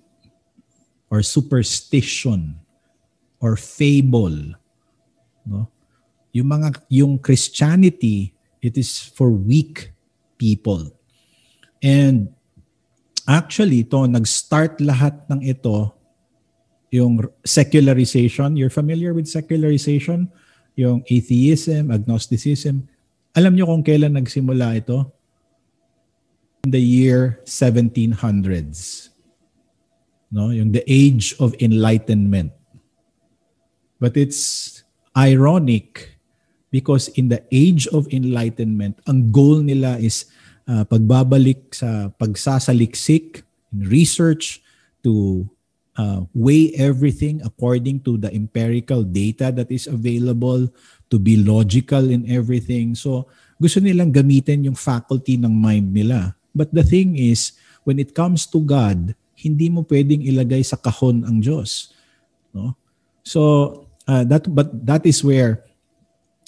Speaker 2: or superstition or fable. No? Yung mga yung Christianity, it is for weak people. And actually ito nag-start lahat ng ito yung secularization. You're familiar with secularization? Yung atheism, agnosticism. Alam niyo kung kailan nagsimula ito? In the year 1700s. No, yung the age of enlightenment. But it's ironic because in the age of enlightenment, ang goal nila is uh, pagbabalik sa pagsasaliksik, research to uh, weigh everything according to the empirical data that is available, to be logical in everything. So gusto nilang gamitin yung faculty ng mind nila. But the thing is, when it comes to God, hindi mo pwedeng ilagay sa kahon ang Diyos. No? So uh, that but that is where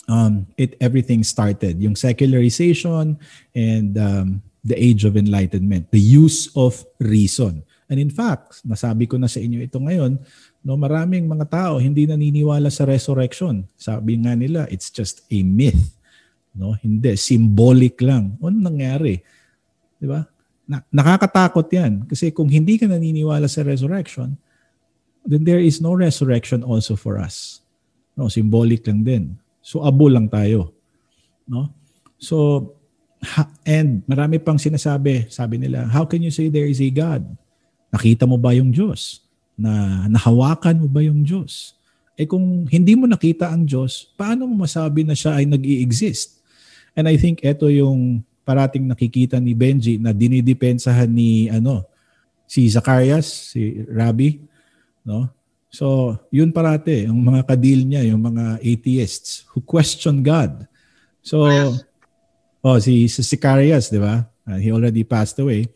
Speaker 2: um, it everything started. Yung secularization and um, the age of enlightenment, the use of reason. And in fact, nasabi ko na sa inyo ito ngayon, no, maraming mga tao hindi naniniwala sa resurrection. Sabi nga nila, it's just a myth. No, hindi symbolic lang. Ano nangyari? 'Di ba? Na, nakakatakot 'yan kasi kung hindi ka naniniwala sa resurrection, then there is no resurrection also for us. No, symbolic lang din. So abo lang tayo. No? So ha, and marami pang sinasabi, sabi nila, how can you say there is a God? Nakita mo ba yung Diyos? Na nahawakan mo ba yung Diyos? Eh kung hindi mo nakita ang Diyos, paano mo masabi na siya ay nag-i-exist? And I think ito yung parating nakikita ni Benji na dinidepensahan ni ano si Zacarias, si Rabbi, no? So, yun parate, yung mga kadil niya, yung mga atheists who question God. So, oh, si, si Sicarius, di ba? Uh, he already passed away.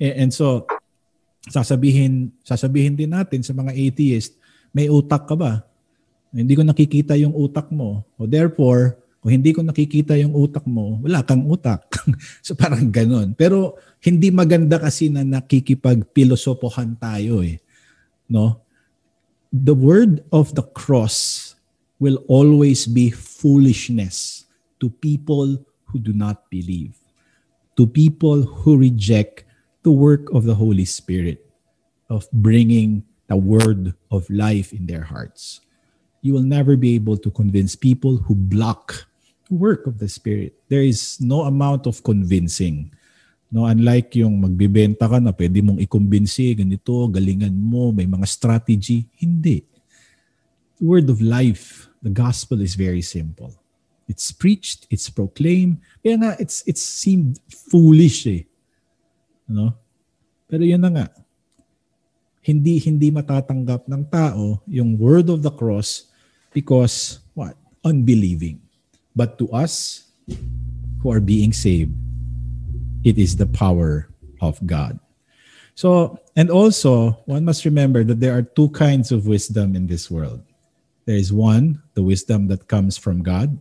Speaker 2: And, and so, sasabihin, sasabihin din natin sa mga atheists, may utak ka ba? Hindi ko nakikita yung utak mo. O therefore, kung hindi ko nakikita yung utak mo, wala kang utak. so parang ganun. Pero hindi maganda kasi na nakikipag-pilosopohan tayo eh. No? The word of the cross will always be foolishness to people who do not believe, to people who reject the work of the Holy Spirit of bringing the word of life in their hearts. You will never be able to convince people who block the work of the Spirit. There is no amount of convincing No, unlike yung magbebenta ka na pwede mong ikumbinsi, ganito, galingan mo, may mga strategy. Hindi. The word of life, the gospel is very simple. It's preached, it's proclaimed. Kaya nga, it's, it seemed foolish eh. No? Pero yun na nga. Hindi, hindi matatanggap ng tao yung word of the cross because what? Unbelieving. But to us who are being saved, it is the power of God. So, and also, one must remember that there are two kinds of wisdom in this world. There is one, the wisdom that comes from God,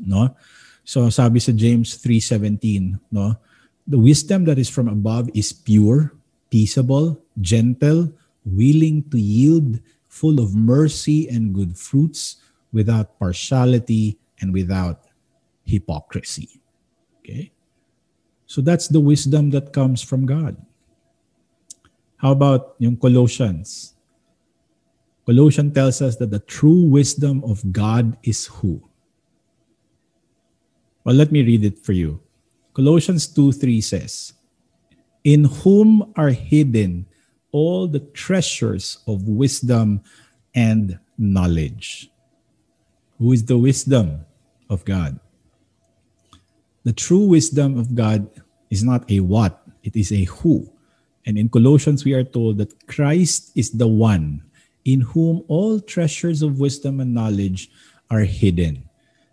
Speaker 2: no? So, sabi sa James 3:17, no? The wisdom that is from above is pure, peaceable, gentle, willing to yield, full of mercy and good fruits, without partiality and without hypocrisy. Okay? So that's the wisdom that comes from God. How about yung Colossians? Colossians tells us that the true wisdom of God is who? Well, let me read it for you. Colossians 2 3 says, In whom are hidden all the treasures of wisdom and knowledge. Who is the wisdom of God? The true wisdom of God is not a what, it is a who. And in Colossians, we are told that Christ is the one in whom all treasures of wisdom and knowledge are hidden.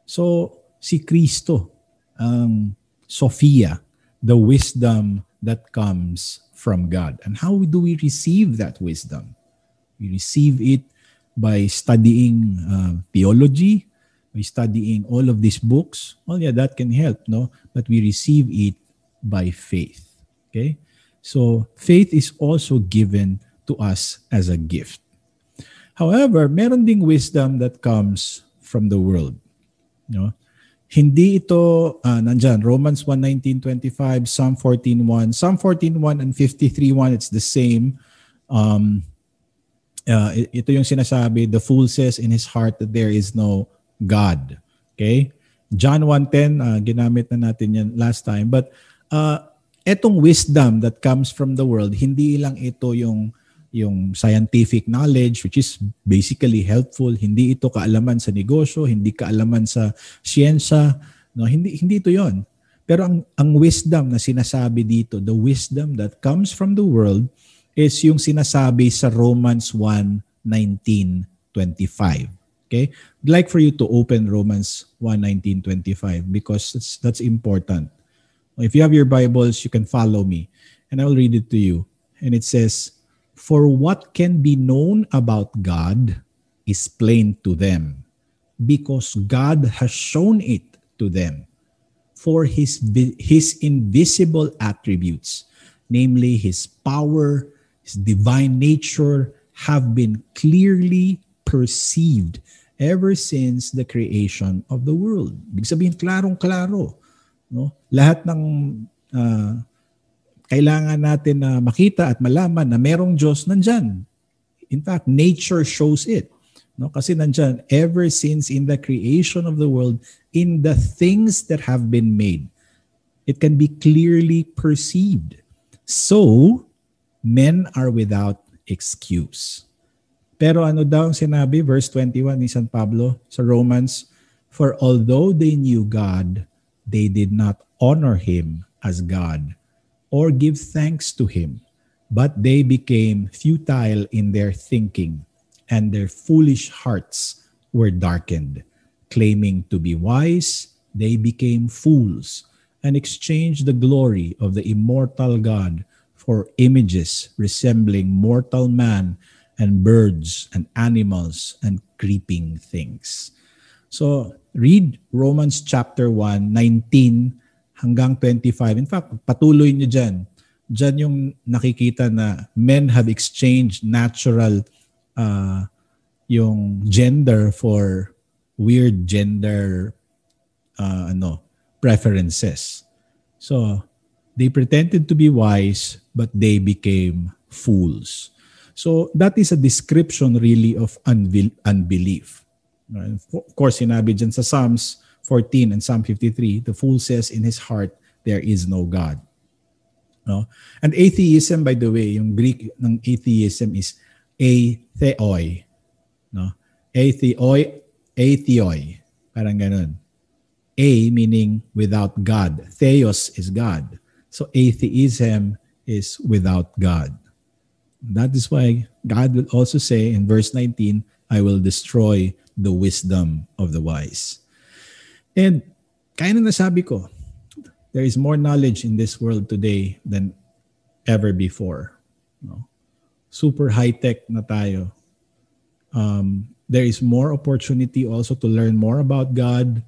Speaker 2: So, si Kristo, ang um, Sophia, the wisdom that comes from God. And how do we receive that wisdom? We receive it by studying uh, theology, by studying all of these books. Well, yeah, that can help, no? But we receive it by faith. Okay? So faith is also given to us as a gift. However, meron ding wisdom that comes from the world. No? Hindi ito uh, nandyan, Romans 1:19-25, Psalm 14:1, Psalm 14:1 and 53:1 it's the same. Um, uh, ito yung sinasabi, the fool says in his heart that there is no God. Okay? John 1:10, uh, ginamit na natin yan last time. But uh, etong wisdom that comes from the world, hindi lang ito yung yung scientific knowledge which is basically helpful, hindi ito kaalaman sa negosyo, hindi kaalaman sa siyensya, no, hindi hindi ito 'yon. Pero ang ang wisdom na sinasabi dito, the wisdom that comes from the world is yung sinasabi sa Romans 1:19-25. Okay? I'd like for you to open Romans 1:19-25 because that's that's important. If you have your Bibles, you can follow me and I will read it to you. And it says, For what can be known about God is plain to them, because God has shown it to them. For his, his invisible attributes, namely his power, his divine nature, have been clearly perceived ever since the creation of the world. Ibig sabihin, klarong-klaro. No? Lahat ng uh, kailangan natin na makita at malaman na merong Diyos nandyan. In fact, nature shows it. No? Kasi nandyan, ever since in the creation of the world, in the things that have been made, it can be clearly perceived. So, men are without excuse. Pero ano daw ang sinabi, verse 21 ni San Pablo sa Romans, For although they knew God, they did not honor Him as God or give thanks to Him, but they became futile in their thinking and their foolish hearts were darkened. Claiming to be wise, they became fools and exchanged the glory of the immortal God for images resembling mortal man and birds and animals and creeping things. So, read Romans chapter 1, 19 hanggang 25. In fact, patuloy niyo dyan. Dyan yung nakikita na men have exchanged natural uh, yung gender for weird gender uh, ano preferences. So they pretended to be wise but they became fools. So that is a description really of unbelief. Of course, sinabi dyan sa Psalms 14 and Psalm 53, the fool says in his heart, there is no God. No? And atheism, by the way, yung Greek ng atheism is atheoi. No? Atheoi, atheoi. Parang ganun. A meaning without God. Theos is God. So atheism is without God. That is why God will also say in verse 19, I will destroy the wisdom of the wise. And kaya na nasabi ko, there is more knowledge in this world today than ever before. No? Super high-tech na tayo um, there is more opportunity also to learn more about God.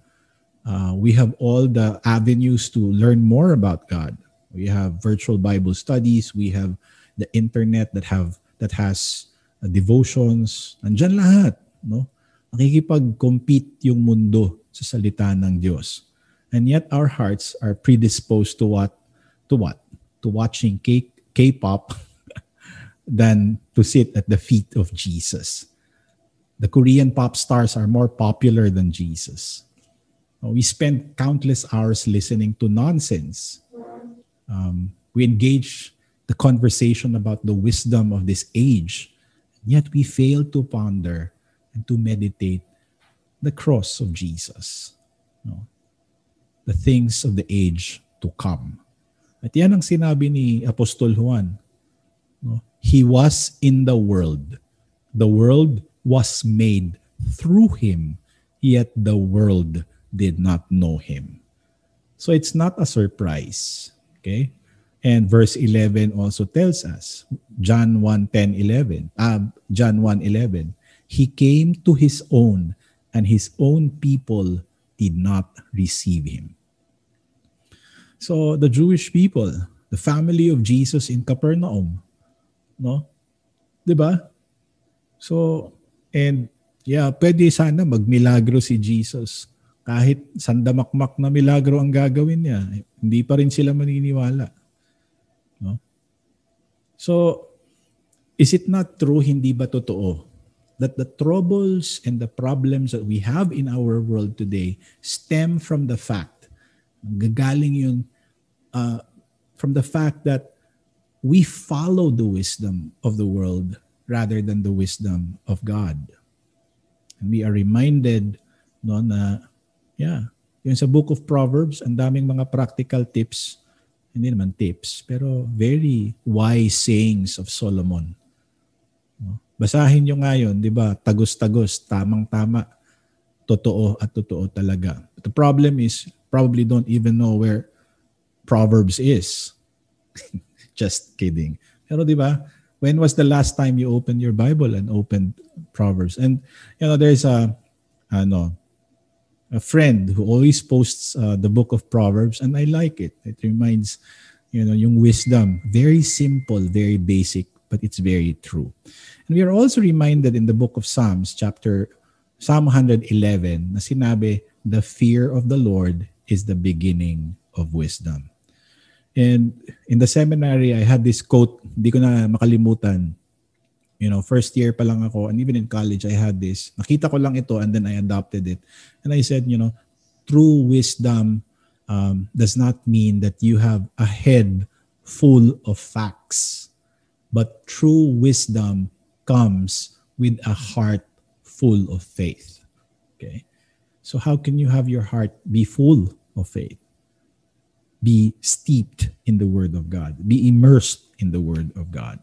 Speaker 2: Uh, we have all the avenues to learn more about God. We have virtual Bible studies. We have the internet that have that has devotions. Nandiyan lahat, no? Nakikipag-compete yung mundo sa salita ng Diyos. And yet our hearts are predisposed to what? To what? To watching K- K-pop than to sit at the feet of Jesus the Korean pop stars are more popular than Jesus. Uh, we spend countless hours listening to nonsense. Um, we engage the conversation about the wisdom of this age, yet we fail to ponder and to meditate the cross of Jesus, know, the things of the age to come. At yan ang sinabi ni Apostol Juan. No? He was in the world. The world was made through him, yet the world did not know him. So it's not a surprise. Okay? And verse 11 also tells us, John 1, 10, 11, uh, John 1, 11, He came to His own, and His own people did not receive Him. So the Jewish people, the family of Jesus in Capernaum, no? 'Di ba? So And yeah, pwede sana magmilagro si Jesus. Kahit sandamakmak na milagro ang gagawin niya, hindi pa rin sila maniniwala. So, is it not true, hindi ba totoo, that the troubles and the problems that we have in our world today stem from the fact, gagaling yun, uh, from the fact that we follow the wisdom of the world rather than the wisdom of God. And we are reminded no na yeah, yung sa book of Proverbs, ang daming mga practical tips, hindi naman tips, pero very wise sayings of Solomon. Basahin nyo ngayon, di ba? Tagos-tagos, tamang-tama, totoo at totoo talaga. But the problem is, probably don't even know where Proverbs is. Just kidding. Pero di ba, when was the last time you opened your Bible and opened Proverbs? And you know, there's a ano, a friend who always posts uh, the book of Proverbs, and I like it. It reminds, you know, yung wisdom. Very simple, very basic, but it's very true. And we are also reminded in the book of Psalms, chapter Psalm 111, na sinabi, the fear of the Lord is the beginning of wisdom. And in the seminary, I had this quote, hindi ko na makalimutan. You know, first year pa lang ako, and even in college, I had this. Nakita ko lang ito, and then I adopted it. And I said, you know, true wisdom um, does not mean that you have a head full of facts, but true wisdom comes with a heart full of faith. Okay? So, how can you have your heart be full of faith? be steeped in the Word of God. Be immersed in the Word of God.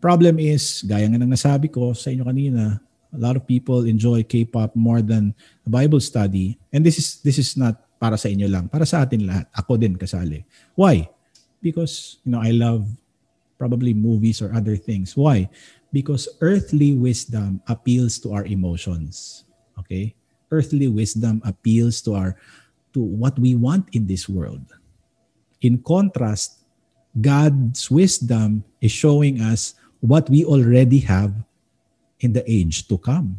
Speaker 2: Problem is, gaya nga ng nasabi ko sa inyo kanina, a lot of people enjoy K-pop more than a Bible study. And this is this is not para sa inyo lang, para sa atin lahat. Ako din kasali. Why? Because, you know, I love probably movies or other things. Why? Because earthly wisdom appeals to our emotions. Okay? Earthly wisdom appeals to our to what we want in this world. In contrast, God's wisdom is showing us what we already have in the age to come.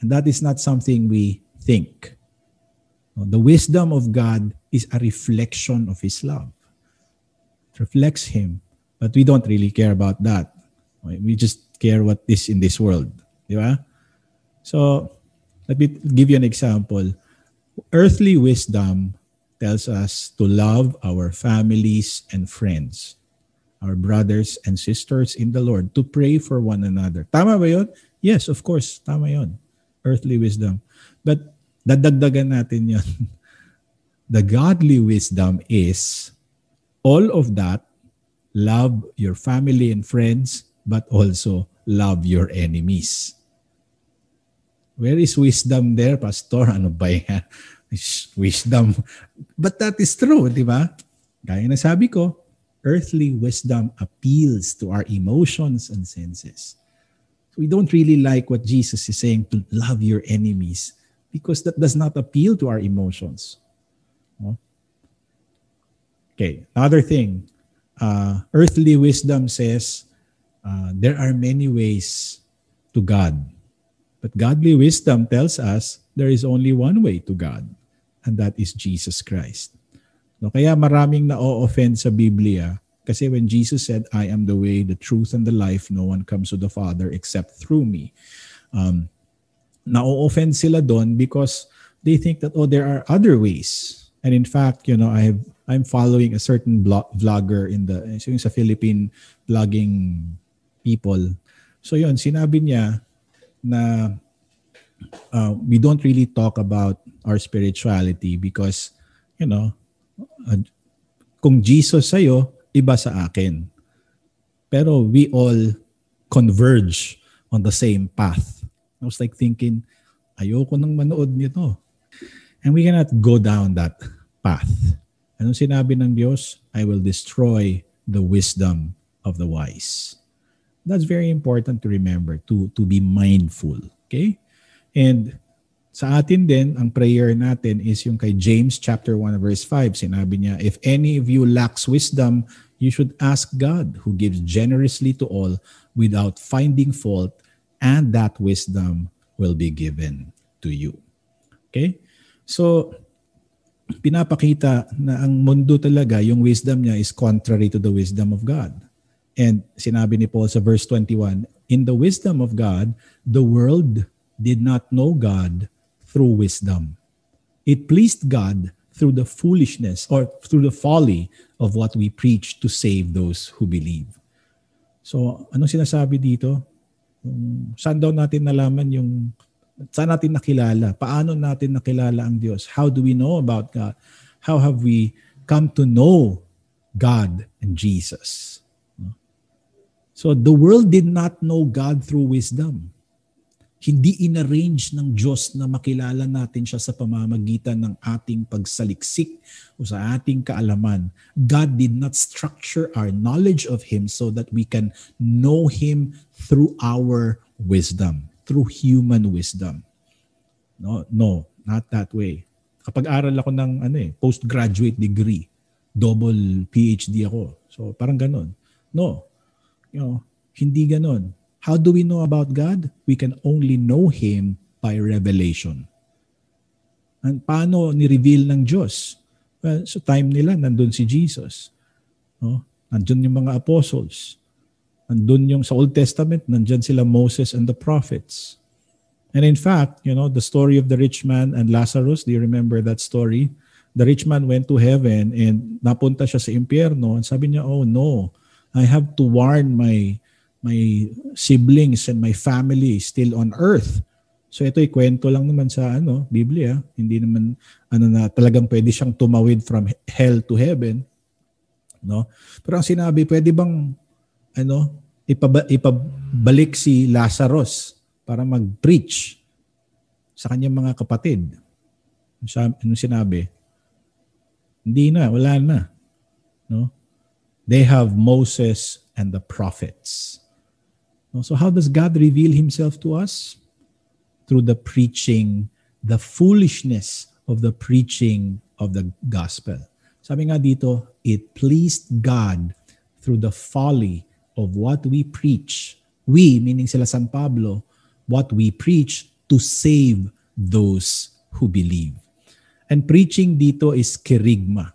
Speaker 2: And that is not something we think. The wisdom of God is a reflection of His love. It reflects Him, but we don't really care about that. We just care what is in this world. Di? So, let me give you an example. Earthly wisdom tells us to love our families and friends, our brothers and sisters in the Lord, to pray for one another. Tama ba yun? Yes, of course. Tama yun. Earthly wisdom. But dadagdagan natin yun. The godly wisdom is all of that, love your family and friends, but also love your enemies. Where is wisdom there, Pastor? Ano ba yan? wisdom. But that is true, di ba? Gaya na sabi ko, earthly wisdom appeals to our emotions and senses. We don't really like what Jesus is saying to love your enemies because that does not appeal to our emotions. Okay, another thing. Uh, earthly wisdom says uh, there are many ways to God. But godly wisdom tells us there is only one way to God and that is Jesus Christ. No, kaya maraming na-offend sa Biblia kasi when Jesus said, I am the way, the truth, and the life, no one comes to the Father except through me. Um, na-offend sila doon because they think that, oh, there are other ways. And in fact, you know, I have, I'm following a certain blog, vlogger in the, yung sa Philippine blogging people. So yun, sinabi niya na uh, we don't really talk about our spirituality because, you know, kung Jesus sa'yo, iba sa akin. Pero we all converge on the same path. I was like thinking, ayoko nang manood nito. And we cannot go down that path. Anong sinabi ng Diyos? I will destroy the wisdom of the wise. That's very important to remember, to, to be mindful. Okay? And sa atin din, ang prayer natin is yung kay James chapter 1 verse 5. Sinabi niya, if any of you lacks wisdom, you should ask God who gives generously to all without finding fault and that wisdom will be given to you. Okay? So, pinapakita na ang mundo talaga, yung wisdom niya is contrary to the wisdom of God. And sinabi ni Paul sa verse 21, In the wisdom of God, the world did not know God through wisdom. It pleased God through the foolishness or through the folly of what we preach to save those who believe. So, anong sinasabi dito? Saan daw natin nalaman yung, saan natin nakilala? Paano natin nakilala ang Diyos? How do we know about God? How have we come to know God and Jesus? So, the world did not know God through wisdom hindi inarrange ng Diyos na makilala natin siya sa pamamagitan ng ating pagsaliksik o sa ating kaalaman. God did not structure our knowledge of Him so that we can know Him through our wisdom, through human wisdom. No, no. not that way. Kapag aral ako ng ano eh, postgraduate degree, double PhD ako. So parang ganun. No. You know, hindi ganun. How do we know about God? We can only know Him by revelation. And paano ni-reveal ng Diyos? Well, sa time nila, nandun si Jesus. No? Nandun yung mga apostles. Nandun yung sa Old Testament, nandyan sila Moses and the prophets. And in fact, you know, the story of the rich man and Lazarus, do you remember that story? The rich man went to heaven and napunta siya sa impyerno and sabi niya, oh no, I have to warn my my siblings and my family still on earth So ito ay kwento lang naman sa ano, Biblia, hindi naman ano na talagang pwede siyang tumawid from hell to heaven. No? Pero ang sinabi, pwede bang ano, ipaba, ipabalik si Lazarus para mag-preach sa kanyang mga kapatid? Ano sinabi? Hindi na, wala na. No? They have Moses and the prophets. So how does God reveal himself to us? through the preaching, the foolishness of the preaching of the gospel. Sabi nga dito, it pleased God through the folly of what we preach. We, meaning sila San Pablo, what we preach to save those who believe. And preaching dito is kerigma.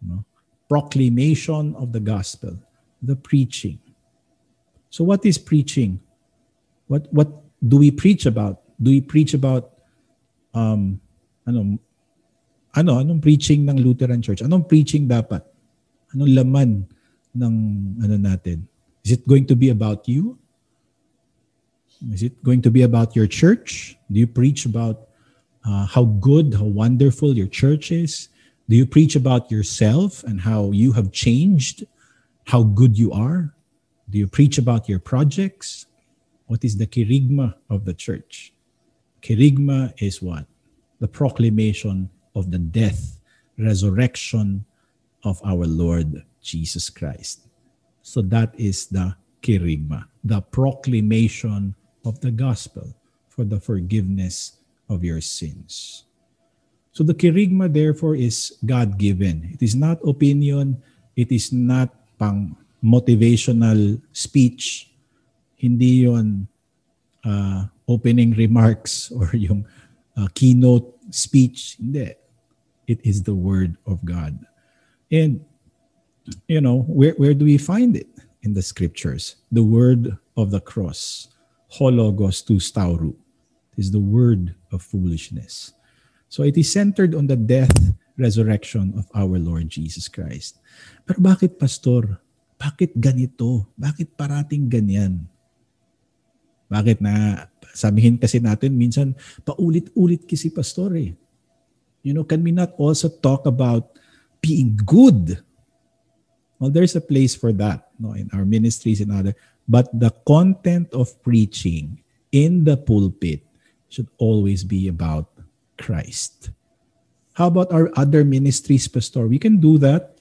Speaker 2: No? Proclamation of the gospel. The preaching. So what is preaching? What, what do we preach about? Do we preach about um ano ano anong preaching ng Lutheran Church? Anong preaching dapat? Anong laman ng ano natin? Is it going to be about you? Is it going to be about your church? Do you preach about uh, how good, how wonderful your church is? Do you preach about yourself and how you have changed, how good you are? Do you preach about your projects? What is the kerygma of the church? Kerygma is what? The proclamation of the death, resurrection of our Lord Jesus Christ. So that is the kerygma, the proclamation of the gospel for the forgiveness of your sins. So the kerygma therefore is God-given. It is not opinion, it is not pang motivational speech, hindi yon uh, opening remarks or yung uh, keynote speech. Hindi. It is the Word of God. And, you know, where, where do we find it? In the scriptures. The word of the cross. Hologos to stauru. is the word of foolishness. So it is centered on the death, resurrection of our Lord Jesus Christ. Pero bakit, Pastor? Bakit ganito? Bakit parating ganyan? Bakit na sabihin kasi natin minsan paulit-ulit kasi pastor eh. You know, can we not also talk about being good? Well, there's a place for that no, in our ministries and other. But the content of preaching in the pulpit should always be about Christ. How about our other ministries, Pastor? We can do that.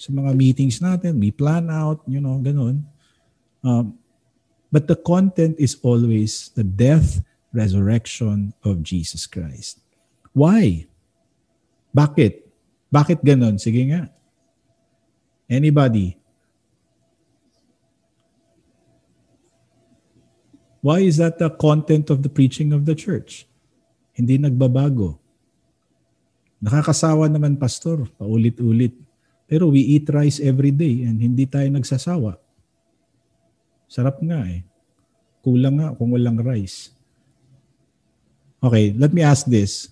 Speaker 2: Sa mga meetings natin, we plan out, you know, ganun. Um, But the content is always the death, resurrection of Jesus Christ. Why? Bakit? Bakit ganon? Sige nga. Anybody? Why is that the content of the preaching of the church? Hindi nagbabago. Nakakasawa naman, pastor, paulit-ulit. Pero we eat rice every day and hindi tayo nagsasawa. Sarap nga eh. Kulang nga kung walang rice. Okay, let me ask this.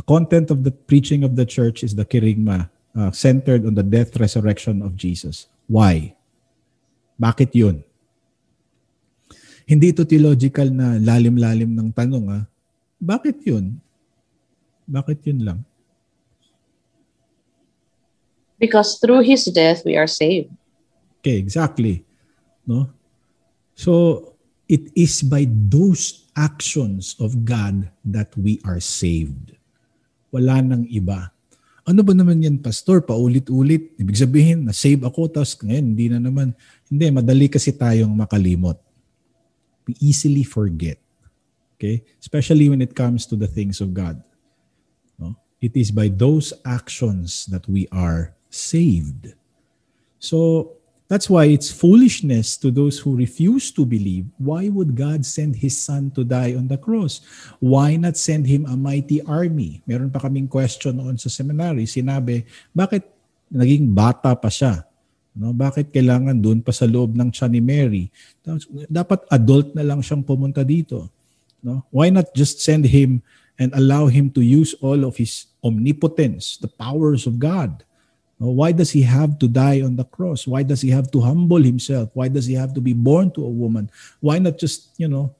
Speaker 2: The content of the preaching of the church is the kerygma, uh, centered on the death, resurrection of Jesus. Why? Bakit yun? Hindi ito theological na lalim-lalim ng tanong. Ha? Ah. Bakit yun? Bakit yun lang?
Speaker 4: Because through His death, we are saved.
Speaker 2: Okay, exactly. No? So, it is by those actions of God that we are saved. Wala nang iba. Ano ba naman yan, Pastor? Paulit-ulit. Ibig sabihin, na-save ako, tapos ngayon, hindi na naman. Hindi, madali kasi tayong makalimot. We easily forget. Okay? Especially when it comes to the things of God. No? It is by those actions that we are saved. So that's why it's foolishness to those who refuse to believe. Why would God send His Son to die on the cross? Why not send Him a mighty army? Meron pa kaming question noon sa seminary. Sinabi, bakit naging bata pa siya? No, bakit kailangan doon pa sa loob ng tiyan ni Mary? Dapat adult na lang siyang pumunta dito. No? Why not just send him and allow him to use all of his omnipotence, the powers of God? Why does he have to die on the cross? Why does he have to humble himself? Why does he have to be born to a woman? Why not just, you know,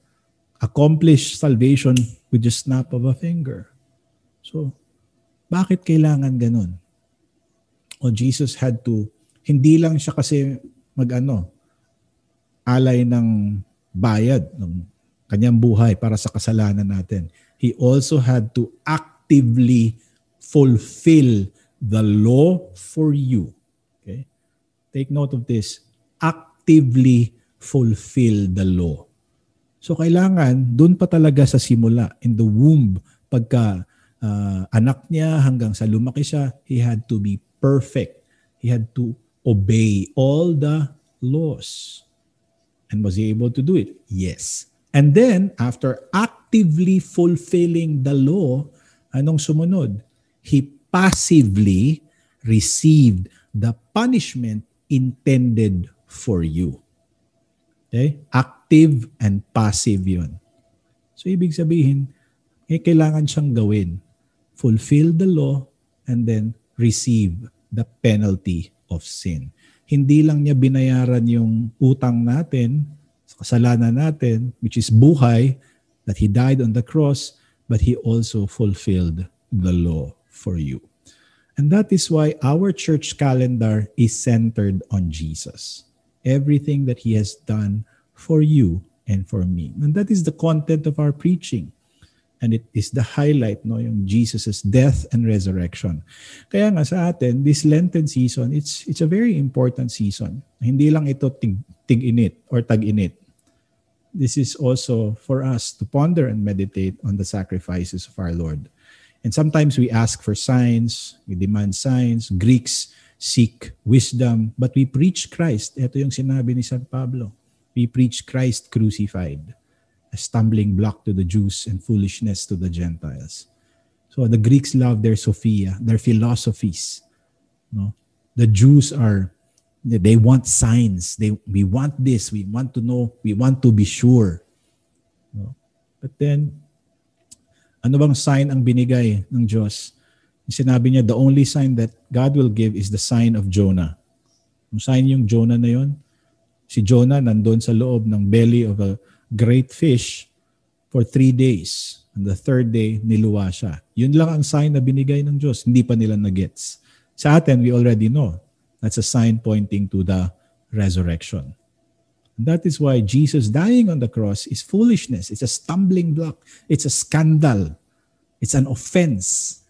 Speaker 2: accomplish salvation with the snap of a finger? So, bakit kailangan ganun? O Jesus had to, hindi lang siya kasi mag-ano, alay ng bayad ng kanyang buhay para sa kasalanan natin. He also had to actively fulfill the law for you. Okay? Take note of this. Actively fulfill the law. So kailangan doon pa talaga sa simula in the womb pagka uh, anak niya hanggang sa lumaki siya, he had to be perfect. He had to obey all the laws. And was he able to do it? Yes. And then after actively fulfilling the law, anong sumunod? He passively received the punishment intended for you. Okay? Active and passive yun. So, ibig sabihin, eh, kailangan siyang gawin. Fulfill the law and then receive the penalty of sin. Hindi lang niya binayaran yung utang natin, sa kasalanan natin, which is buhay, that He died on the cross, but He also fulfilled the law for you. And that is why our church calendar is centered on Jesus. Everything that He has done for you and for me. And that is the content of our preaching. And it is the highlight, no, yung Jesus' death and resurrection. Kaya nga sa atin, this Lenten season, it's, it's a very important season. Hindi lang ito tig, tig-init or tag-init. This is also for us to ponder and meditate on the sacrifices of our Lord. And sometimes we ask for signs, we demand signs. Greeks seek wisdom, but we preach Christ. Ito yung sinabi ni San Pablo. We preach Christ crucified, a stumbling block to the Jews and foolishness to the Gentiles. So the Greeks love their Sophia, their philosophies. No? The Jews are they want signs. They we want this, we want to know, we want to be sure. No? But then Ano bang sign ang binigay ng Diyos? Sinabi niya, the only sign that God will give is the sign of Jonah. Yung sign yung Jonah na yon. Si Jonah nandun sa loob ng belly of a great fish for three days. And the third day, niluwa siya. Yun lang ang sign na binigay ng Diyos. Hindi pa nila nagets. Sa atin, we already know. That's a sign pointing to the resurrection. That is why Jesus dying on the cross is foolishness. It's a stumbling block. It's a scandal. It's an offense.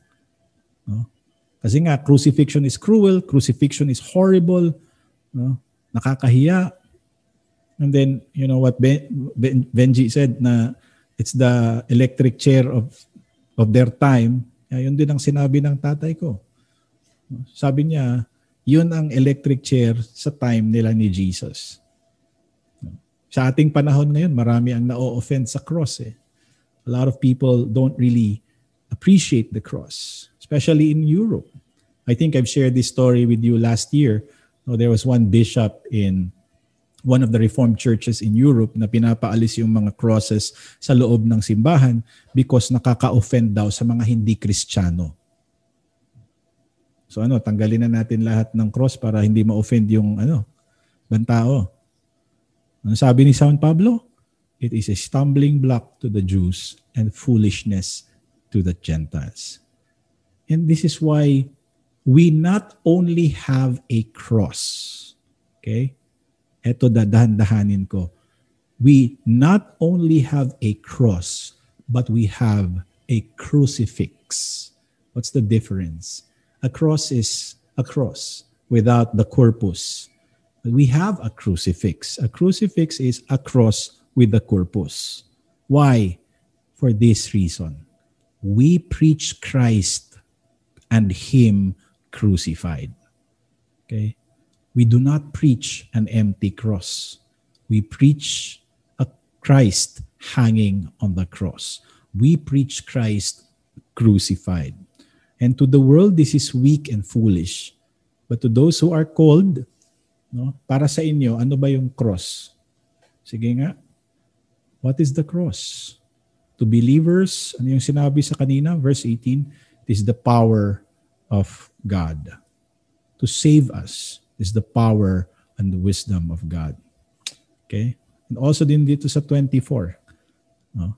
Speaker 2: No? Kasi nga, crucifixion is cruel. Crucifixion is horrible. No? Nakakahiya. And then, you know what ben, ben, Benji said na it's the electric chair of of their time. Yun din ang sinabi ng tatay ko. Sabi niya, yun ang electric chair sa time nila ni Jesus. Sa ating panahon ngayon, marami ang na-offend sa cross eh. A lot of people don't really appreciate the cross, especially in Europe. I think I've shared this story with you last year. No, there was one bishop in one of the Reformed churches in Europe na pinapaalis yung mga crosses sa loob ng simbahan because nakaka-offend daw sa mga hindi Kristiyano. So ano, tanggalin na natin lahat ng cross para hindi ma-offend yung ano, bantao. Ano sabi ni San Pablo? It is a stumbling block to the Jews and foolishness to the Gentiles. And this is why we not only have a cross. Okay? Ito dadahan-dahanin ko. We not only have a cross, but we have a crucifix. What's the difference? A cross is a cross without the corpus we have a crucifix. A crucifix is a cross with the corpus. Why? for this reason. We preach Christ and Him crucified. Okay? We do not preach an empty cross. We preach a Christ hanging on the cross. We preach Christ crucified. And to the world, this is weak and foolish. But to those who are called, no, para sa inyo, ano ba yung cross? Sige nga. What is the cross? To believers, ano yung sinabi sa kanina? Verse 18, it is the power of God. To save us is the power and the wisdom of God. Okay? And also din dito sa 24. No?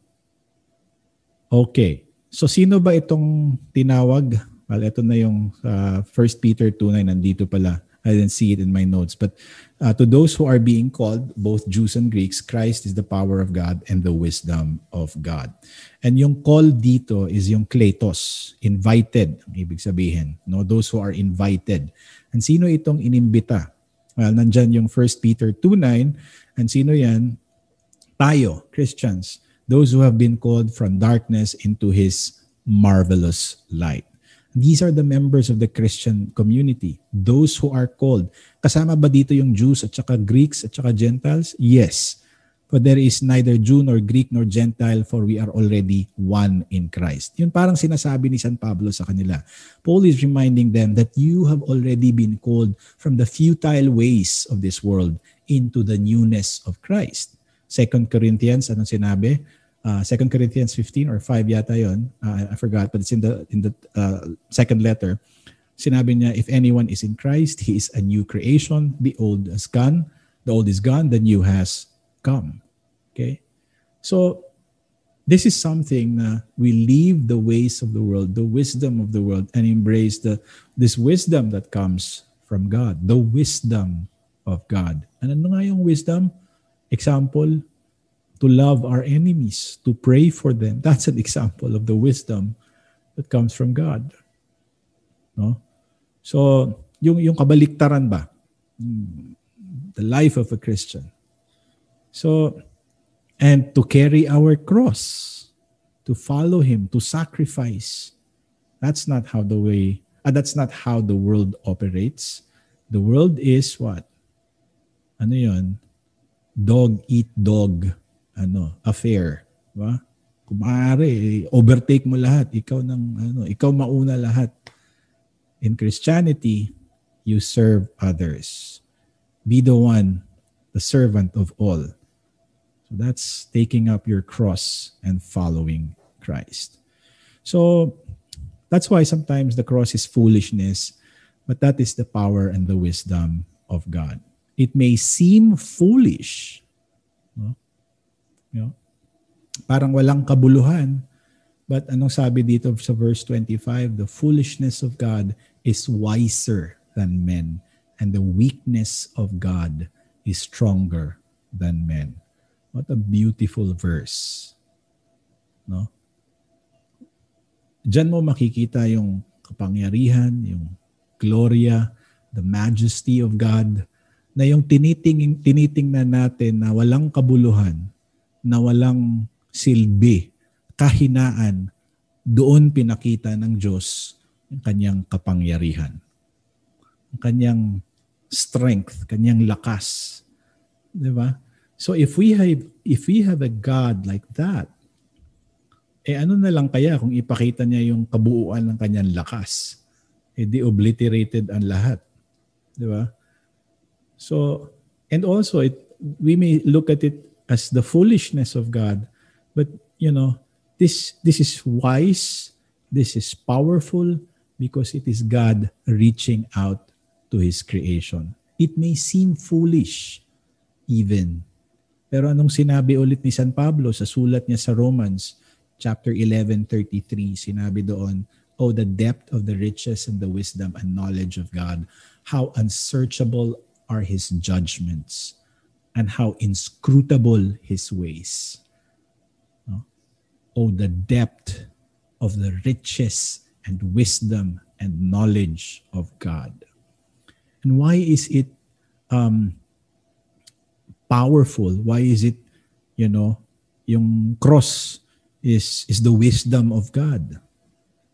Speaker 2: Okay. So sino ba itong tinawag? Well, ito na yung uh, 1 Peter 2.9. Nandito pala. I didn't see it in my notes. But uh, to those who are being called, both Jews and Greeks, Christ is the power of God and the wisdom of God. And yung call dito is yung kletos, invited, ang ibig sabihin. No? Those who are invited. And sino itong inimbita? Well, nandyan yung 1 Peter 2.9. And sino yan? Tayo, Christians those who have been called from darkness into his marvelous light. These are the members of the Christian community. Those who are called. Kasama ba dito yung Jews at saka Greeks at saka Gentiles? Yes. For there is neither Jew nor Greek nor Gentile for we are already one in Christ. Yun parang sinasabi ni San Pablo sa kanila. Paul is reminding them that you have already been called from the futile ways of this world into the newness of Christ. Second Corinthians, anong sinabi? Uh, 2 Corinthians 15 or 5 yata yon. Uh, I forgot, but it's in the in the uh, second letter. Sinabi niya, if anyone is in Christ, he is a new creation. The old is gone. The old is gone. The new has come. Okay? So, this is something na we leave the ways of the world, the wisdom of the world, and embrace the this wisdom that comes from God. The wisdom of God. And ano nga yung wisdom? Example, to love our enemies, to pray for them. That's an example of the wisdom that comes from God. No? So, yung yung kabaliktaran ba? The life of a Christian. So, and to carry our cross, to follow him, to sacrifice. That's not how the way uh, that's not how the world operates. The world is what? Ano 'yon? Dog eat dog ano, affair, ba? Kung maaari, overtake mo lahat, ikaw nang ano, ikaw mauna lahat. In Christianity, you serve others. Be the one, the servant of all. So that's taking up your cross and following Christ. So that's why sometimes the cross is foolishness, but that is the power and the wisdom of God. It may seem foolish? Parang walang kabuluhan. But anong sabi dito sa verse 25? The foolishness of God is wiser than men, and the weakness of God is stronger than men. What a beautiful verse. No? Diyan mo makikita yung kapangyarihan, yung gloria, the majesty of God, na yung tiniting, tinitingnan natin na walang kabuluhan, na walang silbi, kahinaan, doon pinakita ng Diyos ang kanyang kapangyarihan. Ang kanyang strength, kanyang lakas. 'Di ba? So if we have if we have a God like that, eh ano na lang kaya kung ipakita niya yung kabuuan ng kanyang lakas? Eh di obliterated ang lahat. 'Di ba? So and also it we may look at it as the foolishness of God. But you know, this this is wise, this is powerful because it is God reaching out to his creation. It may seem foolish even. Pero anong sinabi ulit ni San Pablo sa sulat niya sa Romans chapter 11:33, sinabi doon, "Oh the depth of the riches and the wisdom and knowledge of God, how unsearchable are his judgments." and how inscrutable his ways. Oh, the depth of the riches and wisdom and knowledge of God. And why is it um, powerful? Why is it, you know, yung cross is, is the wisdom of God.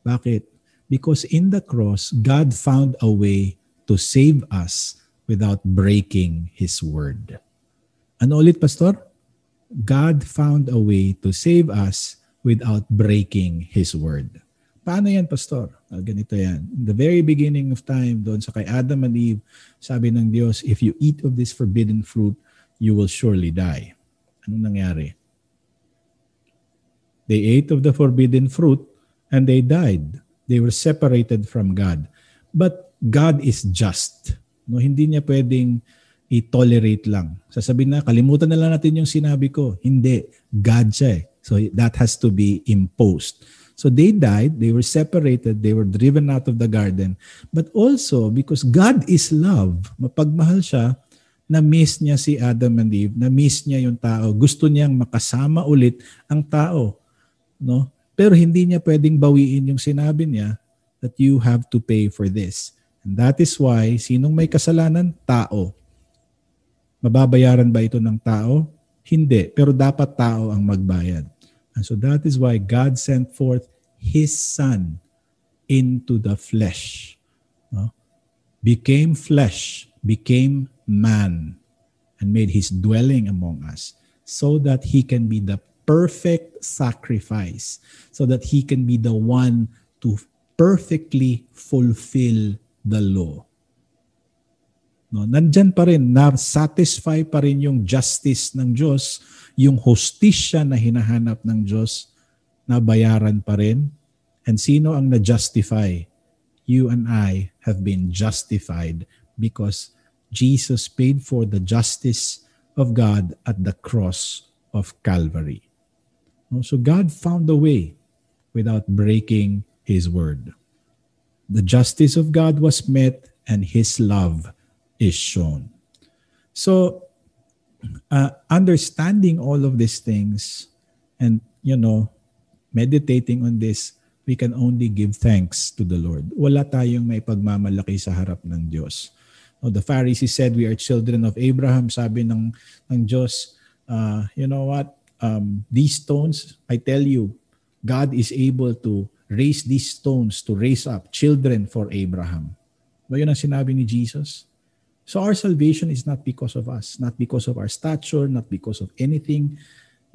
Speaker 2: Bakit? Because in the cross, God found a way to save us without breaking His word. Ano ulit, Pastor? God found a way to save us without breaking His word. Paano yan, Pastor? Ah, ganito yan. In the very beginning of time, doon sa kay Adam and Eve, sabi ng Diyos, if you eat of this forbidden fruit, you will surely die. Anong nangyari? They ate of the forbidden fruit and they died. They were separated from God. But God is just. No, hindi niya pwedeng i-tolerate lang. Sasabihin na, kalimutan na lang natin yung sinabi ko. Hindi. God siya eh. So that has to be imposed. So they died, they were separated, they were driven out of the garden. But also, because God is love, mapagmahal siya, na-miss niya si Adam and Eve, na-miss niya yung tao. Gusto niyang makasama ulit ang tao. No? Pero hindi niya pwedeng bawiin yung sinabi niya that you have to pay for this. And that is why, sinong may kasalanan? Tao. Mababayaran ba ito ng tao? Hindi. Pero dapat tao ang magbayad. And so that is why God sent forth His Son into the flesh. No? Became flesh, became man, and made His dwelling among us so that He can be the perfect sacrifice, so that He can be the one to perfectly fulfill the law. No, nandyan pa rin, na-satisfy pa rin yung justice ng Diyos, yung hostisya na hinahanap ng Diyos, na bayaran pa rin. And sino ang na-justify? You and I have been justified because Jesus paid for the justice of God at the cross of Calvary. So God found a way without breaking His word. The justice of God was met and His love is shown. So, uh, understanding all of these things and, you know, meditating on this, we can only give thanks to the Lord. Wala tayong may pagmamalaki sa harap ng Diyos. No, the Pharisees said, we are children of Abraham. Sabi ng, ng Diyos, uh, you know what? Um, these stones, I tell you, God is able to raise these stones to raise up children for Abraham. Ba yun ang sinabi ni Jesus? So our salvation is not because of us, not because of our stature, not because of anything,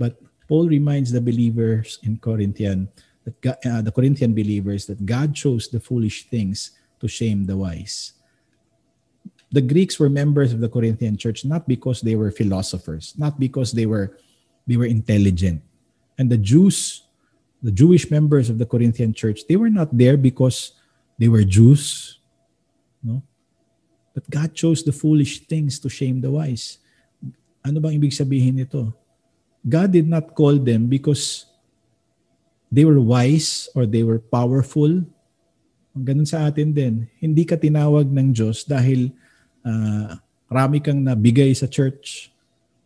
Speaker 2: but Paul reminds the believers in Corinthian that God, uh, the Corinthian believers that God chose the foolish things to shame the wise. The Greeks were members of the Corinthian church not because they were philosophers, not because they were they were intelligent. And the Jews, the Jewish members of the Corinthian church, they were not there because they were Jews. No? But God chose the foolish things to shame the wise. Ano bang ibig sabihin nito? God did not call them because they were wise or they were powerful. Ganun sa atin din. Hindi ka tinawag ng Diyos dahil uh, rami kang nabigay sa church.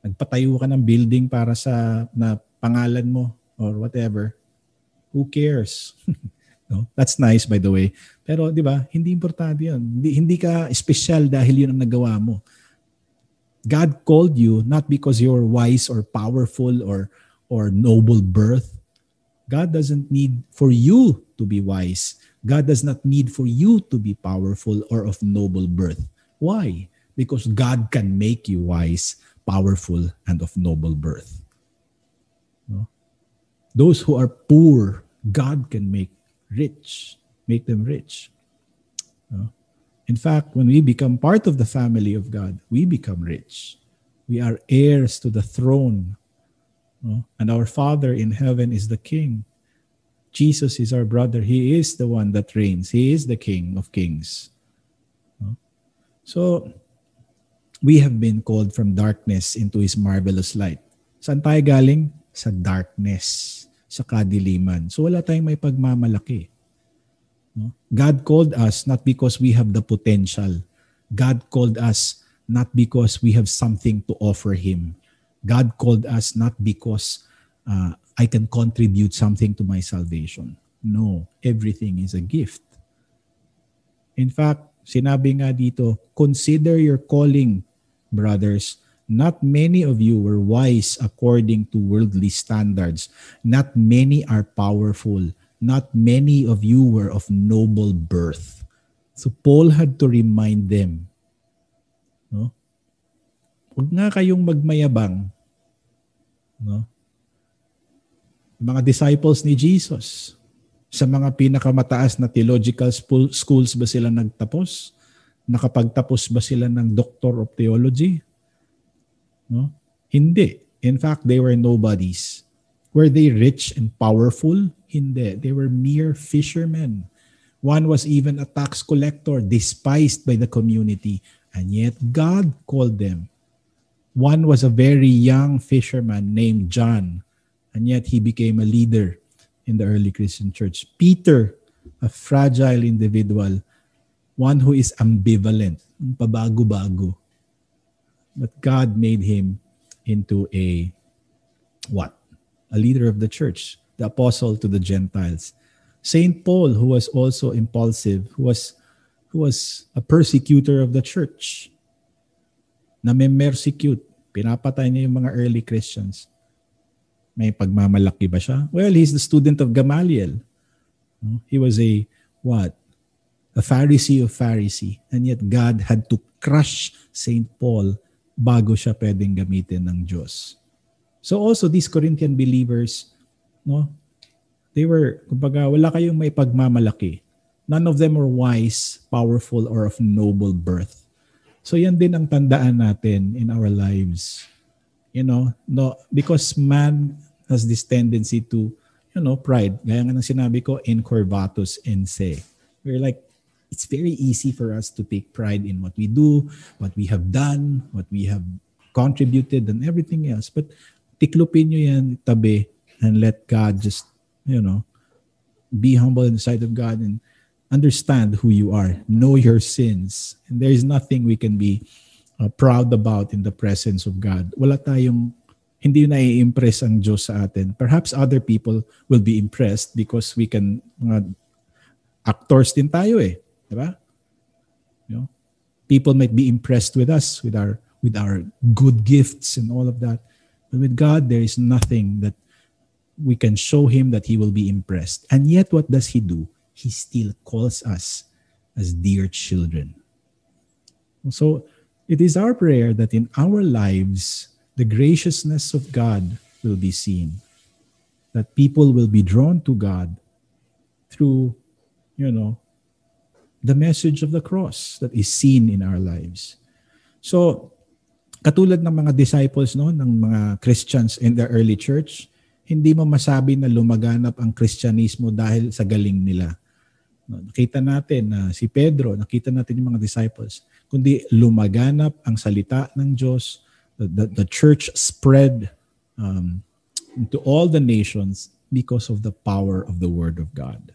Speaker 2: Nagpatayo ka ng building para sa na pangalan mo or whatever. Who cares? No? That's nice by the way. Pero 'di ba, hindi importante 'yun. Hindi, hindi ka special dahil 'yun ang nagawa mo. God called you not because you're wise or powerful or or noble birth. God doesn't need for you to be wise. God does not need for you to be powerful or of noble birth. Why? Because God can make you wise, powerful, and of noble birth. No? Those who are poor, God can make rich, make them rich. In fact, when we become part of the family of God, we become rich. We are heirs to the throne. And our Father in heaven is the King. Jesus is our brother. He is the one that reigns. He is the King of kings. So, we have been called from darkness into His marvelous light. Saan tayo galing? Sa darkness, sa kadiliman. So wala tayong may pagmamalaki. No? God called us not because we have the potential. God called us not because we have something to offer Him. God called us not because uh, I can contribute something to my salvation. No, everything is a gift. In fact, sinabi nga dito, consider your calling, brothers, Not many of you were wise according to worldly standards. Not many are powerful. Not many of you were of noble birth. So Paul had to remind them, no? Huwag nga kayong magmayabang. No? Mga disciples ni Jesus, sa mga pinakamataas na theological schools ba sila nagtapos? Nakapagtapos ba sila ng Doctor of Theology? No? Hindi. In fact, they were nobodies. Were they rich and powerful? Hindi. They were mere fishermen. One was even a tax collector, despised by the community, and yet God called them. One was a very young fisherman named John, and yet he became a leader in the early Christian church. Peter, a fragile individual, one who is ambivalent, pabago-bago. But God made him into a what? A leader of the church, the apostle to the Gentiles. Saint Paul, who was also impulsive, who was who was a persecutor of the church, na may persecute, pinapatay niya yung mga early Christians. May pagmamalaki ba siya? Well, he's the student of Gamaliel. He was a what? a Pharisee of Pharisee. And yet God had to crush St. Paul bago siya pwedeng gamitin ng Diyos. So also these Corinthian believers, no, they were, kumbaga, wala kayong may pagmamalaki. None of them were wise, powerful, or of noble birth. So yan din ang tandaan natin in our lives. You know, no, because man has this tendency to, you know, pride. Gaya nga ng sinabi ko, incurvatus in se. We're like it's very easy for us to take pride in what we do, what we have done, what we have contributed, and everything else. But tiklupin nyo yan tabi and let God just, you know, be humble in the sight of God and understand who you are. Know your sins. And there is nothing we can be uh, proud about in the presence of God. Wala tayong hindi na i-impress ang Diyos sa atin. Perhaps other people will be impressed because we can, mga actors din tayo eh. You know, people might be impressed with us, with our with our good gifts and all of that. But with God, there is nothing that we can show him that he will be impressed. And yet, what does he do? He still calls us as dear children. So, it is our prayer that in our lives, the graciousness of God will be seen, that people will be drawn to God through, you know, the message of the cross that is seen in our lives. So, katulad ng mga disciples no ng mga Christians in the early church, hindi mo masabi na lumaganap ang Kristyanismo dahil sa galing nila. Nakita natin na si Pedro, nakita natin yung mga disciples, kundi lumaganap ang salita ng Diyos, the, the, the church spread um, into all the nations because of the power of the Word of God.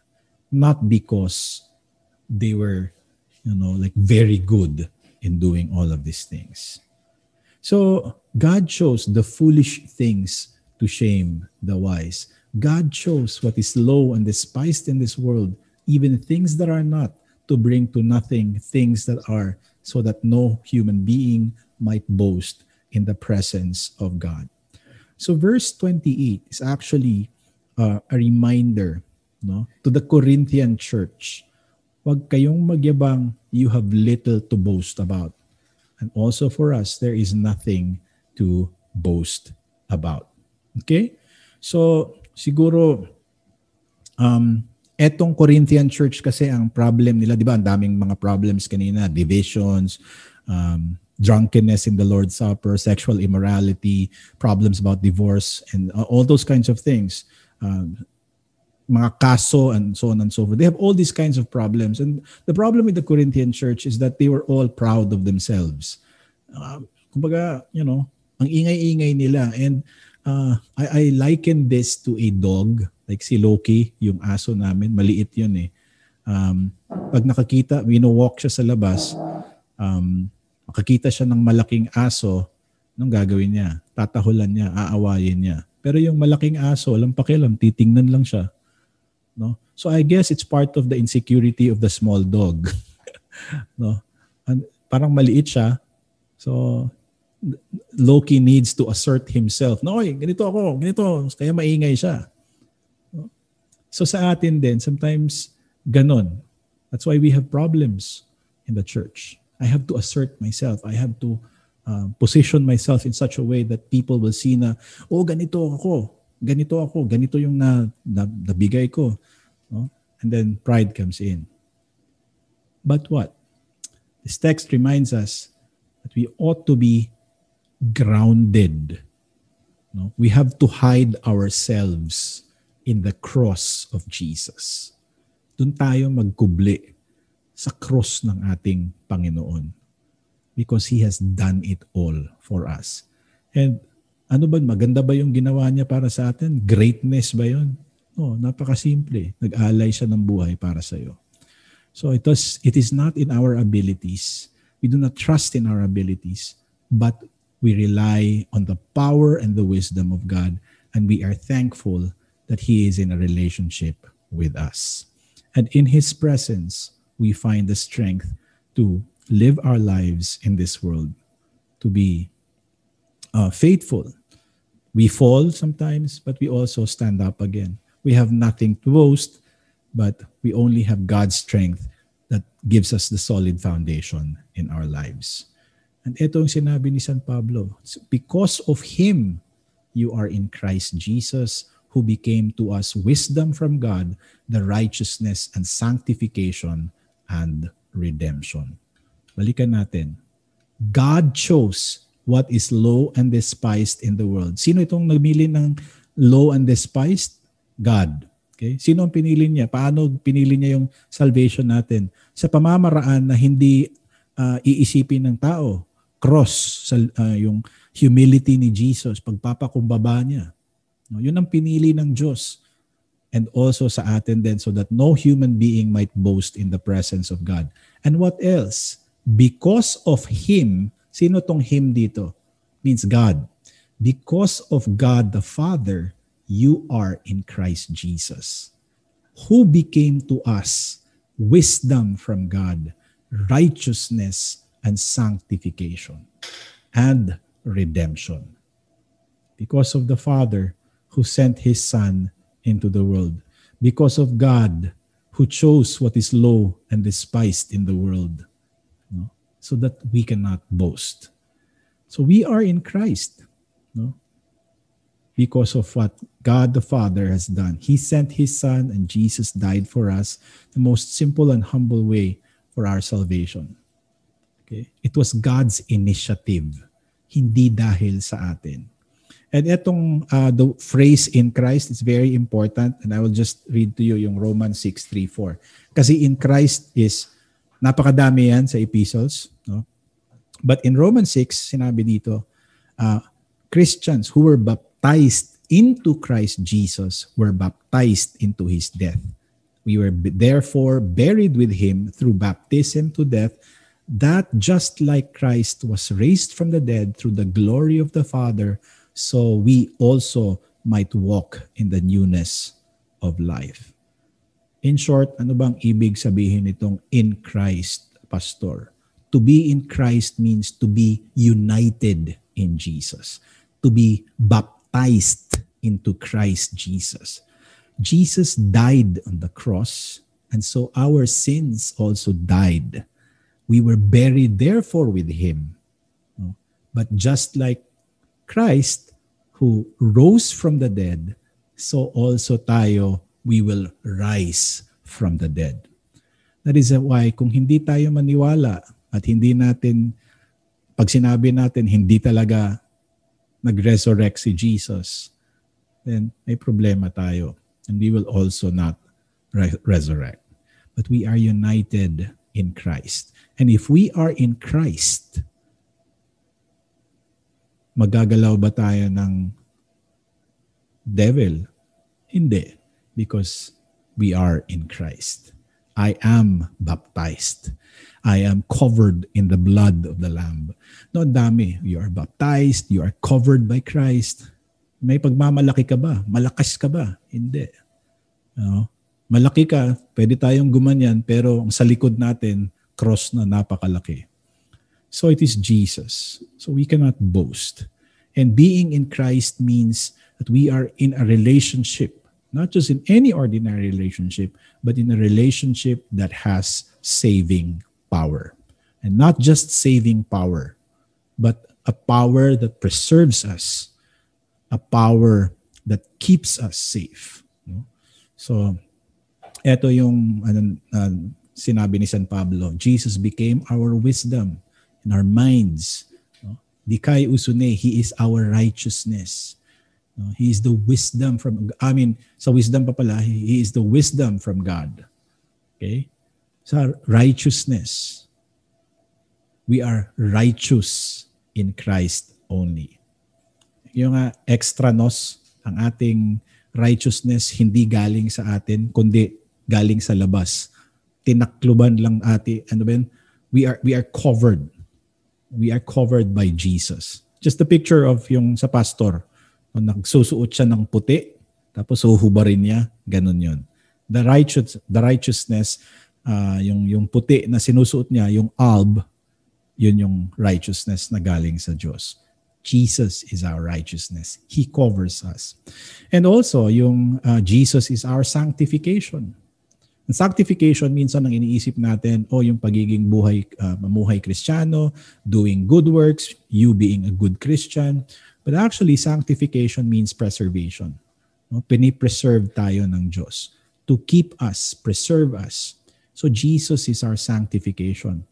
Speaker 2: Not because they were, you know, like very good in doing all of these things. So God chose the foolish things to shame the wise. God chose what is low and despised in this world, even things that are not, to bring to nothing things that are, so that no human being might boast in the presence of God. So verse 28 is actually uh, a reminder no, to the Corinthian church Huwag kayong magyabang, you have little to boast about. And also for us, there is nothing to boast about. Okay? So, siguro, um, etong Corinthian church kasi ang problem nila, di ba? Ang daming mga problems kanina, divisions, um, drunkenness in the Lord's Supper, sexual immorality, problems about divorce, and all those kinds of things. Um, mga kaso and so on and so forth. They have all these kinds of problems. And the problem with the Corinthian church is that they were all proud of themselves. Uh, kumbaga, you know, ang ingay-ingay nila. And uh, I, I liken this to a dog, like si Loki, yung aso namin. Maliit yun eh. Um, pag nakakita, wino-walk siya sa labas, um, makakita siya ng malaking aso, anong gagawin niya? Tatahulan niya, aawayin niya. Pero yung malaking aso, walang pakialam, titingnan lang siya no so i guess it's part of the insecurity of the small dog no and parang maliit siya so Loki needs to assert himself. No, oy, ganito ako, ganito. Kaya maingay siya. So sa atin din, sometimes ganon. That's why we have problems in the church. I have to assert myself. I have to uh, position myself in such a way that people will see na, oh, ganito ako. Ganito ako. Ganito yung na, na, nabigay ko. No? And then pride comes in. But what? This text reminds us that we ought to be grounded. No? We have to hide ourselves in the cross of Jesus. Doon tayo magkubli sa cross ng ating Panginoon because He has done it all for us. And ano ba, maganda ba yung ginawa niya para sa atin? Greatness ba yun? No, napakasimple. Nag-alay siya ng buhay para sa iyo. So it, was, it is not in our abilities. We do not trust in our abilities, but we rely on the power and the wisdom of God, and we are thankful that He is in a relationship with us. And in His presence, we find the strength to live our lives in this world, to be uh, faithful. We fall sometimes, but we also stand up again. We have nothing to boast, but we only have God's strength that gives us the solid foundation in our lives. And ito ang sinabi ni San Pablo, because of Him, you are in Christ Jesus, who became to us wisdom from God, the righteousness and sanctification and redemption. Balikan natin. God chose what is low and despised in the world. Sino itong nagmili ng low and despised? God. Okay? Sino ang pinili niya? Paano pinili niya yung salvation natin? Sa pamamaraan na hindi uh, iisipin ng tao. Cross, sa, uh, yung humility ni Jesus, pagpapakumbaba niya. No, yun ang pinili ng Diyos. And also sa atin din so that no human being might boast in the presence of God. And what else? Because of Him, sino tong Him dito? Means God. Because of God the Father, you are in Christ Jesus, who became to us wisdom from God, righteousness and sanctification, and redemption. Because of the Father, who sent his Son into the world. Because of God, who chose what is low and despised in the world? So that we cannot boast. So we are in Christ, no? because of what God the Father has done. He sent His Son, and Jesus died for us, the most simple and humble way for our salvation. Okay? It was God's initiative, hindi dahil sa atin. And itong uh, the phrase in Christ is very important and I will just read to you yung Romans 6:3-4. Kasi in Christ is napakadami yan sa epistles, no? But in Romans 6 sinabi dito, uh, Christians who were baptized into Christ Jesus were baptized into his death. We were therefore buried with him through baptism to death that just like Christ was raised from the dead through the glory of the Father so we also might walk in the newness of life. In short, ano bang ibig sabihin nitong in Christ, Pastor? To be in Christ means to be united in Jesus, to be baptized into Christ Jesus. Jesus died on the cross, and so our sins also died. We were buried, therefore, with Him. But just like Christ who rose from the dead, so also tayo, we will rise from the dead. That is why kung hindi tayo maniwala at hindi natin, pag sinabi natin hindi talaga nag-resurrect si Jesus, then may problema tayo. And we will also not re- resurrect. But we are united in Christ. And if we are in Christ, magagalaw ba tayo ng devil? Hindi. Because we are in Christ. I am baptized. I am covered in the blood of the Lamb. No, dami. You are baptized. You are covered by Christ. May pagmamalaki ka ba? Malakas ka ba? Hindi. No? Malaki ka, pwede tayong gumanyan, pero sa likod natin, cross na napakalaki. So it is Jesus. So we cannot boast. And being in Christ means that we are in a relationship, not just in any ordinary relationship, but in a relationship that has saving power. And not just saving power, but a power that preserves us, a power that keeps us safe. So, eto yung ano, uh, sinabi ni San Pablo, Jesus became our wisdom in our minds. No? Dikay usune, He is our righteousness. No? He is the wisdom from, I mean, sa wisdom pa pala, He is the wisdom from God. Okay? Sa righteousness. We are righteous in Christ only. Yung uh, extra nos, ang ating righteousness hindi galing sa atin, kundi galing sa labas. Tinakluban lang ati, ano ba yun? We are, we are covered. We are covered by Jesus. Just a picture of yung sa pastor. Nagsusuot siya ng puti, tapos huhubarin niya, ganun yon. The righteous, the righteousness, uh, yung yung puti na sinusuot niya, yung alb, yun yung righteousness na galing sa Diyos. Jesus is our righteousness. He covers us. And also, yung uh, Jesus is our sanctification. And sanctification, minsan ang iniisip natin, o oh, yung pagiging buhay, uh, mamuhay kristyano, doing good works, you being a good Christian. But actually, sanctification means preservation. No? Pinipreserve tayo ng Diyos to keep us, preserve us. So Jesus is our sanctification.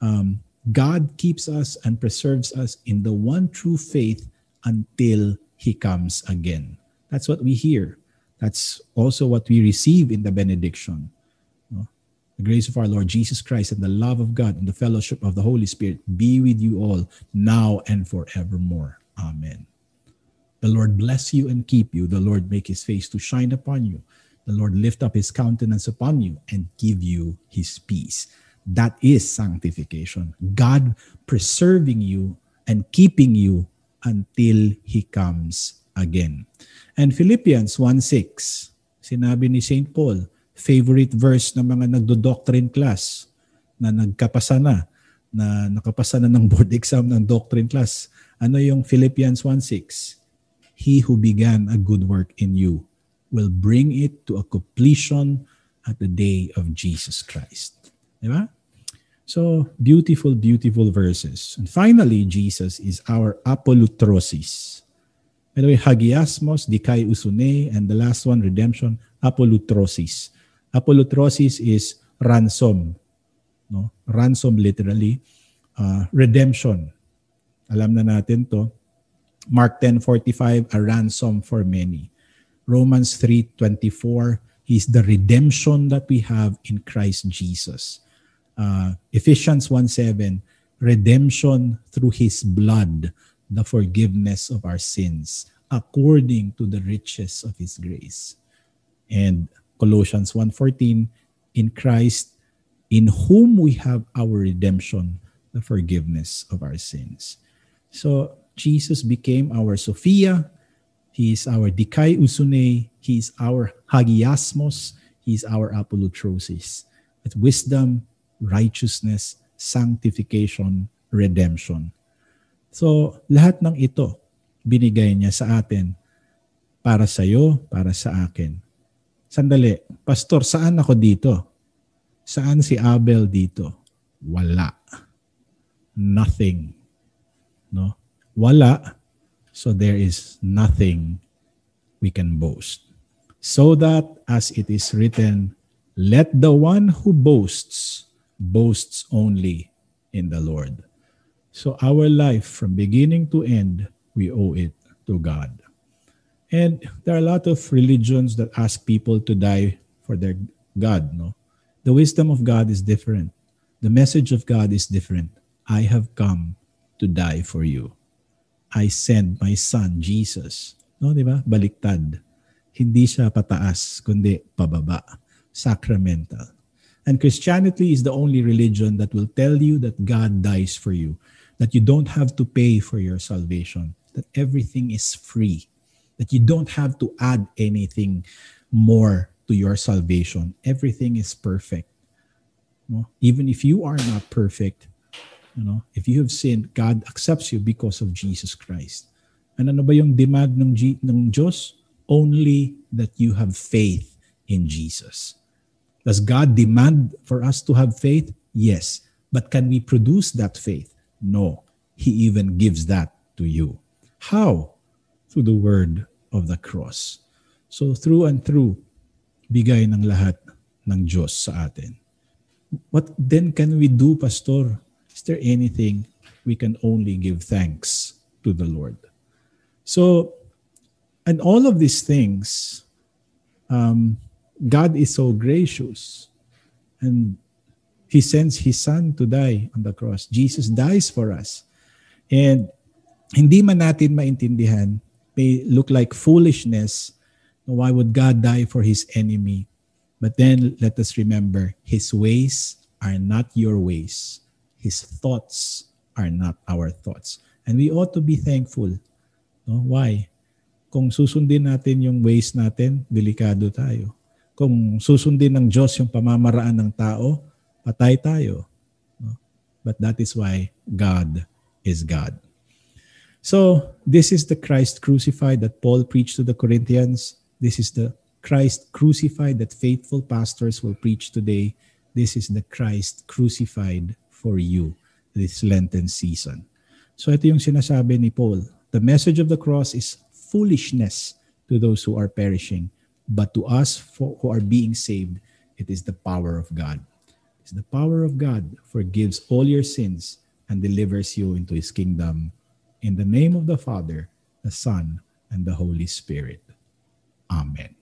Speaker 2: Um, God keeps us and preserves us in the one true faith until He comes again. That's what we hear. That's also what we receive in the benediction. The grace of our Lord Jesus Christ and the love of God and the fellowship of the Holy Spirit be with you all now and forevermore. Amen. The Lord bless you and keep you. The Lord make his face to shine upon you. The Lord lift up his countenance upon you and give you his peace. That is sanctification. God preserving you and keeping you until He comes again. And Philippians 1.6, sinabi ni St. Paul, favorite verse ng mga nagdo-doctrine class na nagkapasa na, na nakapasa na ng board exam ng doctrine class. Ano yung Philippians 1.6? He who began a good work in you will bring it to a completion at the day of Jesus Christ. Di ba? So, beautiful, beautiful verses. And finally, Jesus is our apolutrosis. By the way, hagiasmos, dikai usune, and the last one, redemption, apolutrosis. Apolutrosis is ransom. No? Ransom literally. Uh, redemption. Alam na natin to. Mark 10.45, a ransom for many. Romans 3.24, He's the redemption that we have in Christ Jesus uh, Ephesians 1.7, redemption through His blood, the forgiveness of our sins, according to the riches of His grace. And Colossians 1.14, in Christ, in whom we have our redemption, the forgiveness of our sins. So Jesus became our Sophia. He is our Dikai Usune. He is our Hagiasmos. He is our Apolutrosis. With wisdom, righteousness, sanctification, redemption. So, lahat ng ito binigay niya sa atin para sa iyo, para sa akin. Sandali, Pastor, saan ako dito? Saan si Abel dito? Wala. Nothing. No? Wala. So there is nothing we can boast. So that as it is written, let the one who boasts boasts only in the Lord. So our life from beginning to end, we owe it to God. And there are a lot of religions that ask people to die for their God, no? The wisdom of God is different. The message of God is different. I have come to die for you. I send my son, Jesus. No, di ba? Baliktad. Hindi siya pataas, kundi pababa. Sacramental. And Christianity is the only religion that will tell you that God dies for you, that you don't have to pay for your salvation, that everything is free, that you don't have to add anything more to your salvation. Everything is perfect. Even if you are not perfect, You know, if you have sinned, God accepts you because of Jesus Christ. And ano ba yung demand ng, G- ng Diyos? Only that you have faith in Jesus. Does God demand for us to have faith? Yes. But can we produce that faith? No. He even gives that to you. How? Through the word of the cross. So through and through, bigay ng lahat ng Diyos sa atin. What then can we do, Pastor? There anything we can only give thanks to the Lord? So, and all of these things, um, God is so gracious and He sends His Son to die on the cross. Jesus dies for us. And hindi man natin maintindihan, may look like foolishness. Why would God die for His enemy? But then let us remember, His ways are not your ways. His thoughts are not our thoughts. And we ought to be thankful. No? Why? Kung susundin natin yung ways natin, delikado tayo. Kung susundin ng Diyos yung pamamaraan ng tao, patay tayo. No? But that is why God is God. So, this is the Christ crucified that Paul preached to the Corinthians. This is the Christ crucified that faithful pastors will preach today. This is the Christ crucified for you this Lenten season. So ito yung sinasabi ni Paul. The message of the cross is foolishness to those who are perishing, but to us who are being saved, it is the power of God. It's the power of God forgives all your sins and delivers you into his kingdom. In the name of the Father, the Son, and the Holy Spirit. Amen.